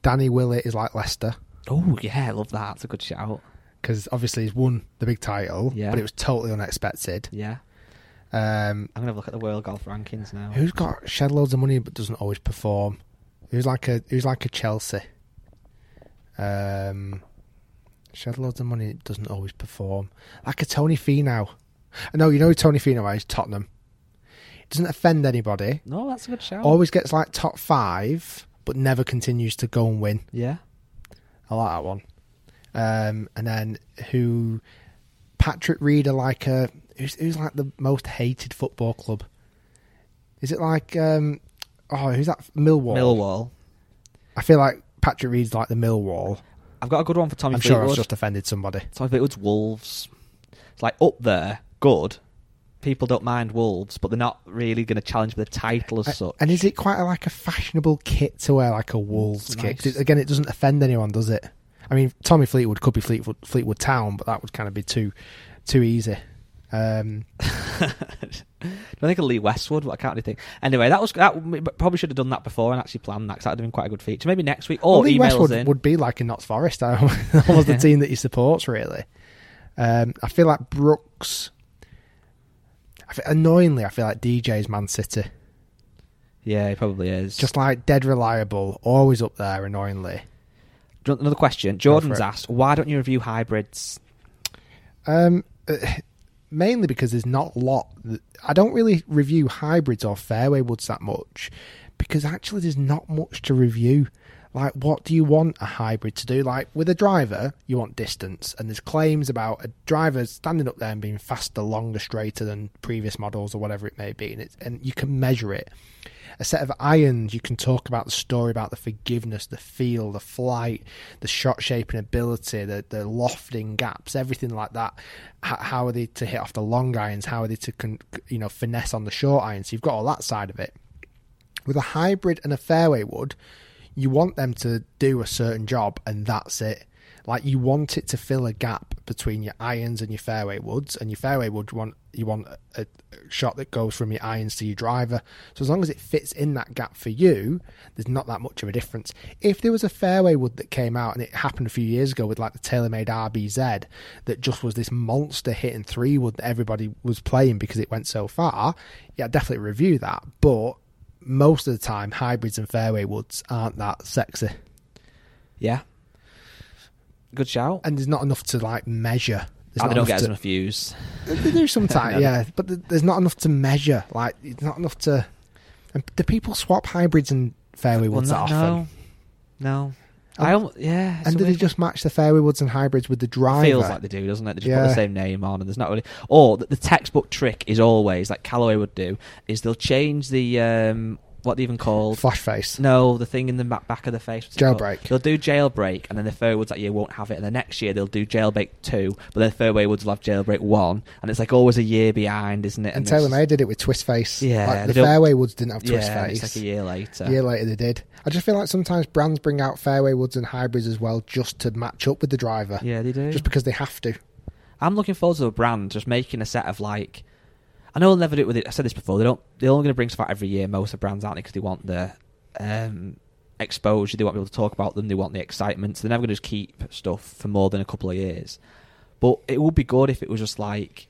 Danny Willett is like Leicester
Oh yeah, I love that. That's a good shout.
because obviously he's won the big title,
Yeah.
but it was totally unexpected.
Yeah,
Um,
I'm gonna have a look at the world golf rankings now.
who's got shed loads of money but doesn't always perform? Who's like a who's like a Chelsea? Um, shed loads of money doesn't always perform. Like a Tony Finau. No, you know Tony Finau is? Tottenham. It doesn't offend anybody.
No, that's a good shout.
Always gets like top five, but never continues to go and win.
yeah.
I like that one. Um, and then who Patrick Reed are like a who's, who's like the most hated football club? Is it like um oh who's that Millwall?
Millwall.
I feel like Patrick Reed's like the Millwall.
I've got a good one for Tommy
I'm sure
Fleetwood.
I've just offended somebody.
Tommy Fleetwood's Wolves. It's like up there, good. People don't mind Wolves, but they're not really going to challenge for the title as
A-
such.
And is it quite a, like a fashionable kit to wear like a Wolves
It's
kit? 'Cause
nice.
it- again, it doesn't offend anyone, does it? I mean, Tommy Fleetwood could be Fleetwood Fleetwood Town, but that would kind of be too too easy. Um,
I don't think of Lee Westwood, but I can't really think. Anyway, that was that. we Probably should have done that before and actually planned that because that would have been quite a good feature. Maybe next week or
Well, Lee
email
Westwood
in.
would be like a Notts Forest, almost the team that he supports. Really, um, I feel like Brooks. I feel, annoyingly, I feel like DJ's Man City,
Yeah, he probably is.
just like dead reliable, always up there. Annoyingly,
Do you want Another question. Jordan's asked, why don't you review hybrids?
Um, uh, mainly because there's not a lot. that- I don't really review hybrids or fairway woods that much because actually there's not much to review. Like, what do you want a hybrid to do? Like, with a driver, you want distance, and there's claims about a driver standing up there and being faster, longer, straighter than previous models or whatever it may be, and, and you can measure it. A set of irons, you can talk about the story about the forgiveness, the feel, the flight, the shot shaping ability, the, the lofting gaps, everything like that. H- how are they to hit off the long irons? How are they to, con- you know, finesse on the short irons? So you've got all that side of it. With a hybrid and a fairway wood, you want them to do a certain job and that's it. Like you want it to fill a gap between your irons and your fairway woods, and your fairway wood you want you want a, shot that goes from your irons to your driver. So as long as it fits in that gap for you, there's not that much of a difference. If there was a fairway wood that came out and it happened a few years ago with like the TaylorMade RBZ that just was this monster hitting three wood that everybody was playing because it went so far, yeah, I'd definitely review that. But most of the time, hybrids and fairway woods aren't that sexy,
Yeah. Good shout.
and there's not enough to like measure. There's
Oh,
not
they don't
enough
get as
to-
enough views.
They do sometimes,
No.
yeah, but there's not enough to measure. Like, it's not enough to. And do people swap hybrids and fairway
Well,
woods
no,
that often?
no. I almost, yeah.
And do they just match the fairway woods and hybrids with the driver?
Feels like they do, doesn't it? They just put the same name on, and there's not really. Or the, the textbook trick is always like Callaway would do is they'll change the um, what they even called.
Flash face.
No, the thing in the back, back of the face. what's it called?
Jailbreak.
They'll do jailbreak, and then the fairway woods that year won't have it, and the next year they'll do jailbreak two, but then fairway woods will have jailbreak one, and it's like always a year behind, isn't it?
And
it's-
TaylorMade did it with twist face.
Yeah,
like, the fairway woods didn't have twist
yeah,
face.
it's like a year later.
A year later they did. I just feel like sometimes brands bring out fairway woods and hybrids as well just to match up with the driver.
Yeah, they do.
Just because they have to.
I'm looking forward to a brand just making a set of like. I know they'll never do it with it. I said this before. They don't. They're only going to bring stuff out every year. Most of the brands aren't because they want the um, exposure. They want people to talk about them. They want the excitement. So they're never going to just keep stuff for more than a couple of years. But it would be good if it was just like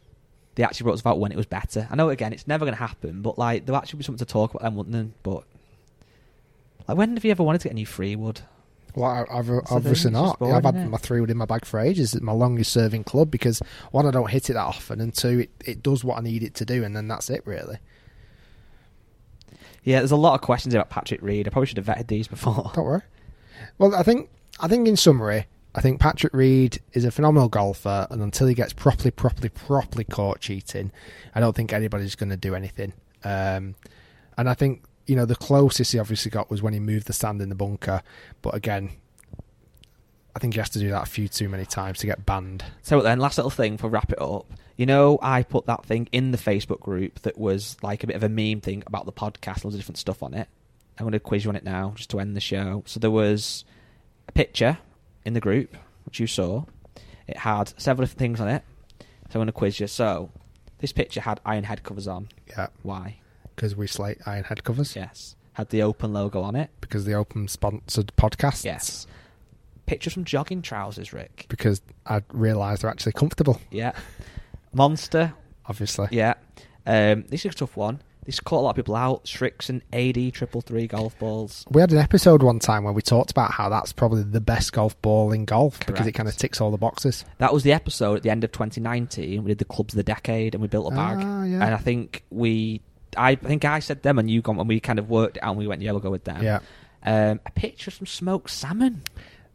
they actually brought us about when it was better. I know again it's never going to happen, but like there actually be something to talk about them, wouldn't there? But like when have you ever wanted to get a new three wood?
Well, I, I've
the
obviously not.
boring,
I've had
innit?
my three wood in my bag for ages. It's my longest serving club because one, I don't hit it that often, and two, it, it does what I need it to do, and then that's it really.
Yeah, there's a lot of questions about Patrick Reed. I probably should have vetted these before.
Don't worry. Well, I think I think in summary, I think Patrick Reed is a phenomenal golfer, and until he gets properly, properly, properly caught cheating, I don't think anybody's going to do anything. Um, and I think you know the closest he obviously got was when he moved the stand in the bunker, but again, I think he has to do that a few too many times to get banned.
So then, last little thing for wrap it up. You know, I put that thing in the Facebook group that was like a bit of a meme thing about the podcast, loads of different stuff on it. I'm going to quiz you on it now, just to end the show. So there was a picture in the group, which you saw. It had several different things on it. So I'm going to quiz you. So this picture had iron head covers on.
Yeah,
Why?
Because we slate iron head covers.
Yes. Had the open logo on it.
Because the open sponsored podcasts.
Yes. Pictures from jogging trousers, Rick.
Because I realised they're actually comfortable.
Yeah. Monster,
Obviously.
Yeah. Um, this is a tough one. This caught a lot of people out. Srixon AD triple three golf balls.
We had an episode one time where we talked about how that's probably the best golf ball in golf because it kind of ticks all the boxes.
That was the episode at the end of 2019. We did the clubs of the decade and we built a bag.
Ah, yeah.
And I think we, I think I said them and you gone and we kind of worked it out and we went, yeah, we'll go with them.
Yeah,
Um, a picture of some smoked salmon.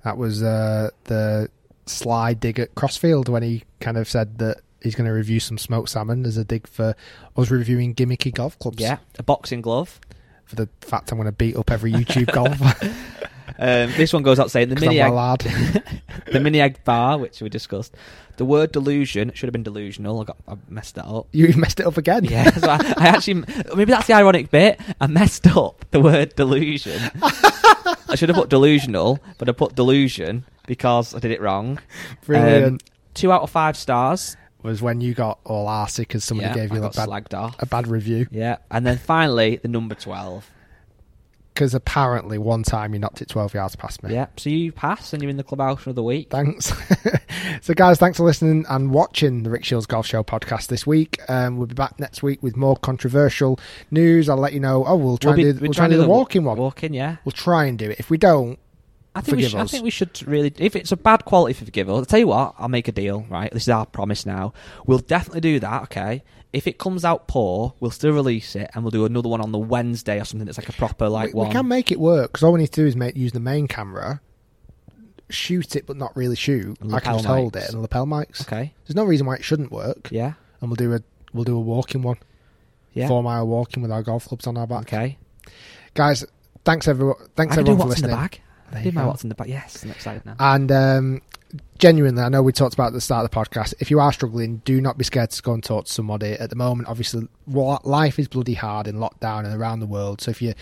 that was uh, the sly dig at Crossfield when he kind of said that he's going to review some smoked salmon as a dig for us reviewing gimmicky golf clubs.
Yeah. A boxing glove.
for the fact I'm going to beat up every YouTube golfer.
Um, this one goes out saying the mini egg, the mini egg bar, which we discussed. The word delusion should have been delusional. I got I messed that up.
You messed it up again.
Yeah, so I, I actually maybe that's the ironic bit. I messed up the word delusion. I should have put delusional, but I put delusion because I did it wrong.
Brilliant.
Um, two out of five stars.
was when you got all arsey because somebody
yeah,
gave you a bad, a bad review.
Yeah, and then finally the number twelve.
Because apparently one time you knocked it 12 yards past me.
Yeah, so you pass and you're in the clubhouse of the week.
Thanks. so, guys, thanks for listening and watching the Rick Shiels Golf Show podcast this week. Um, we'll be back next week with more controversial news. I'll let you know. Oh, we'll try
We'll be-
and do, we'll try and do the walking one.
Walking, yeah.
We'll try and do it. If we don't,
I think we
forgive
should, I think we should really. If it's a bad quality, forgive us. I'll tell you what. I'll make a deal. Right, this is our promise now. We'll definitely do that. Okay. If it comes out poor, we'll still release it, and we'll do another one on the Wednesday or something that's like a proper like
we,
one.
we can make it work because all we need to do is make, use the main camera, shoot it but not really shoot. I can just hold it and the lapel mics.
Okay.
There's no reason why it shouldn't work.
Yeah.
And we'll do a we'll do a walking one,
Yeah.
four mile walking with our golf clubs on our back.
Okay.
Guys, thanks everyone. Thanks
I can do
everyone for listening.
The bag.
There
do
you
my
go.
what's in the bag. Yes, I'm excited now.
And um, genuinely, I know we talked about at the start of the podcast. If you are struggling, do not be scared to go and talk to somebody. At the moment, obviously, life is bloody hard in lockdown and around the world. So if you're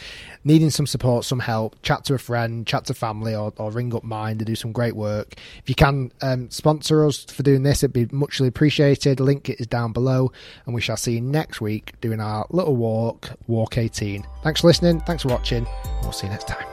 needing some support, some help, chat to a friend, chat to family, or, or ring up Mind. They do some great work. If you can um, sponsor us for doing this, it'd be muchly appreciated. Link is down below, and we shall see you next week doing our little walk, Walk 18. Thanks for listening. Thanks for watching. We'll see you next time.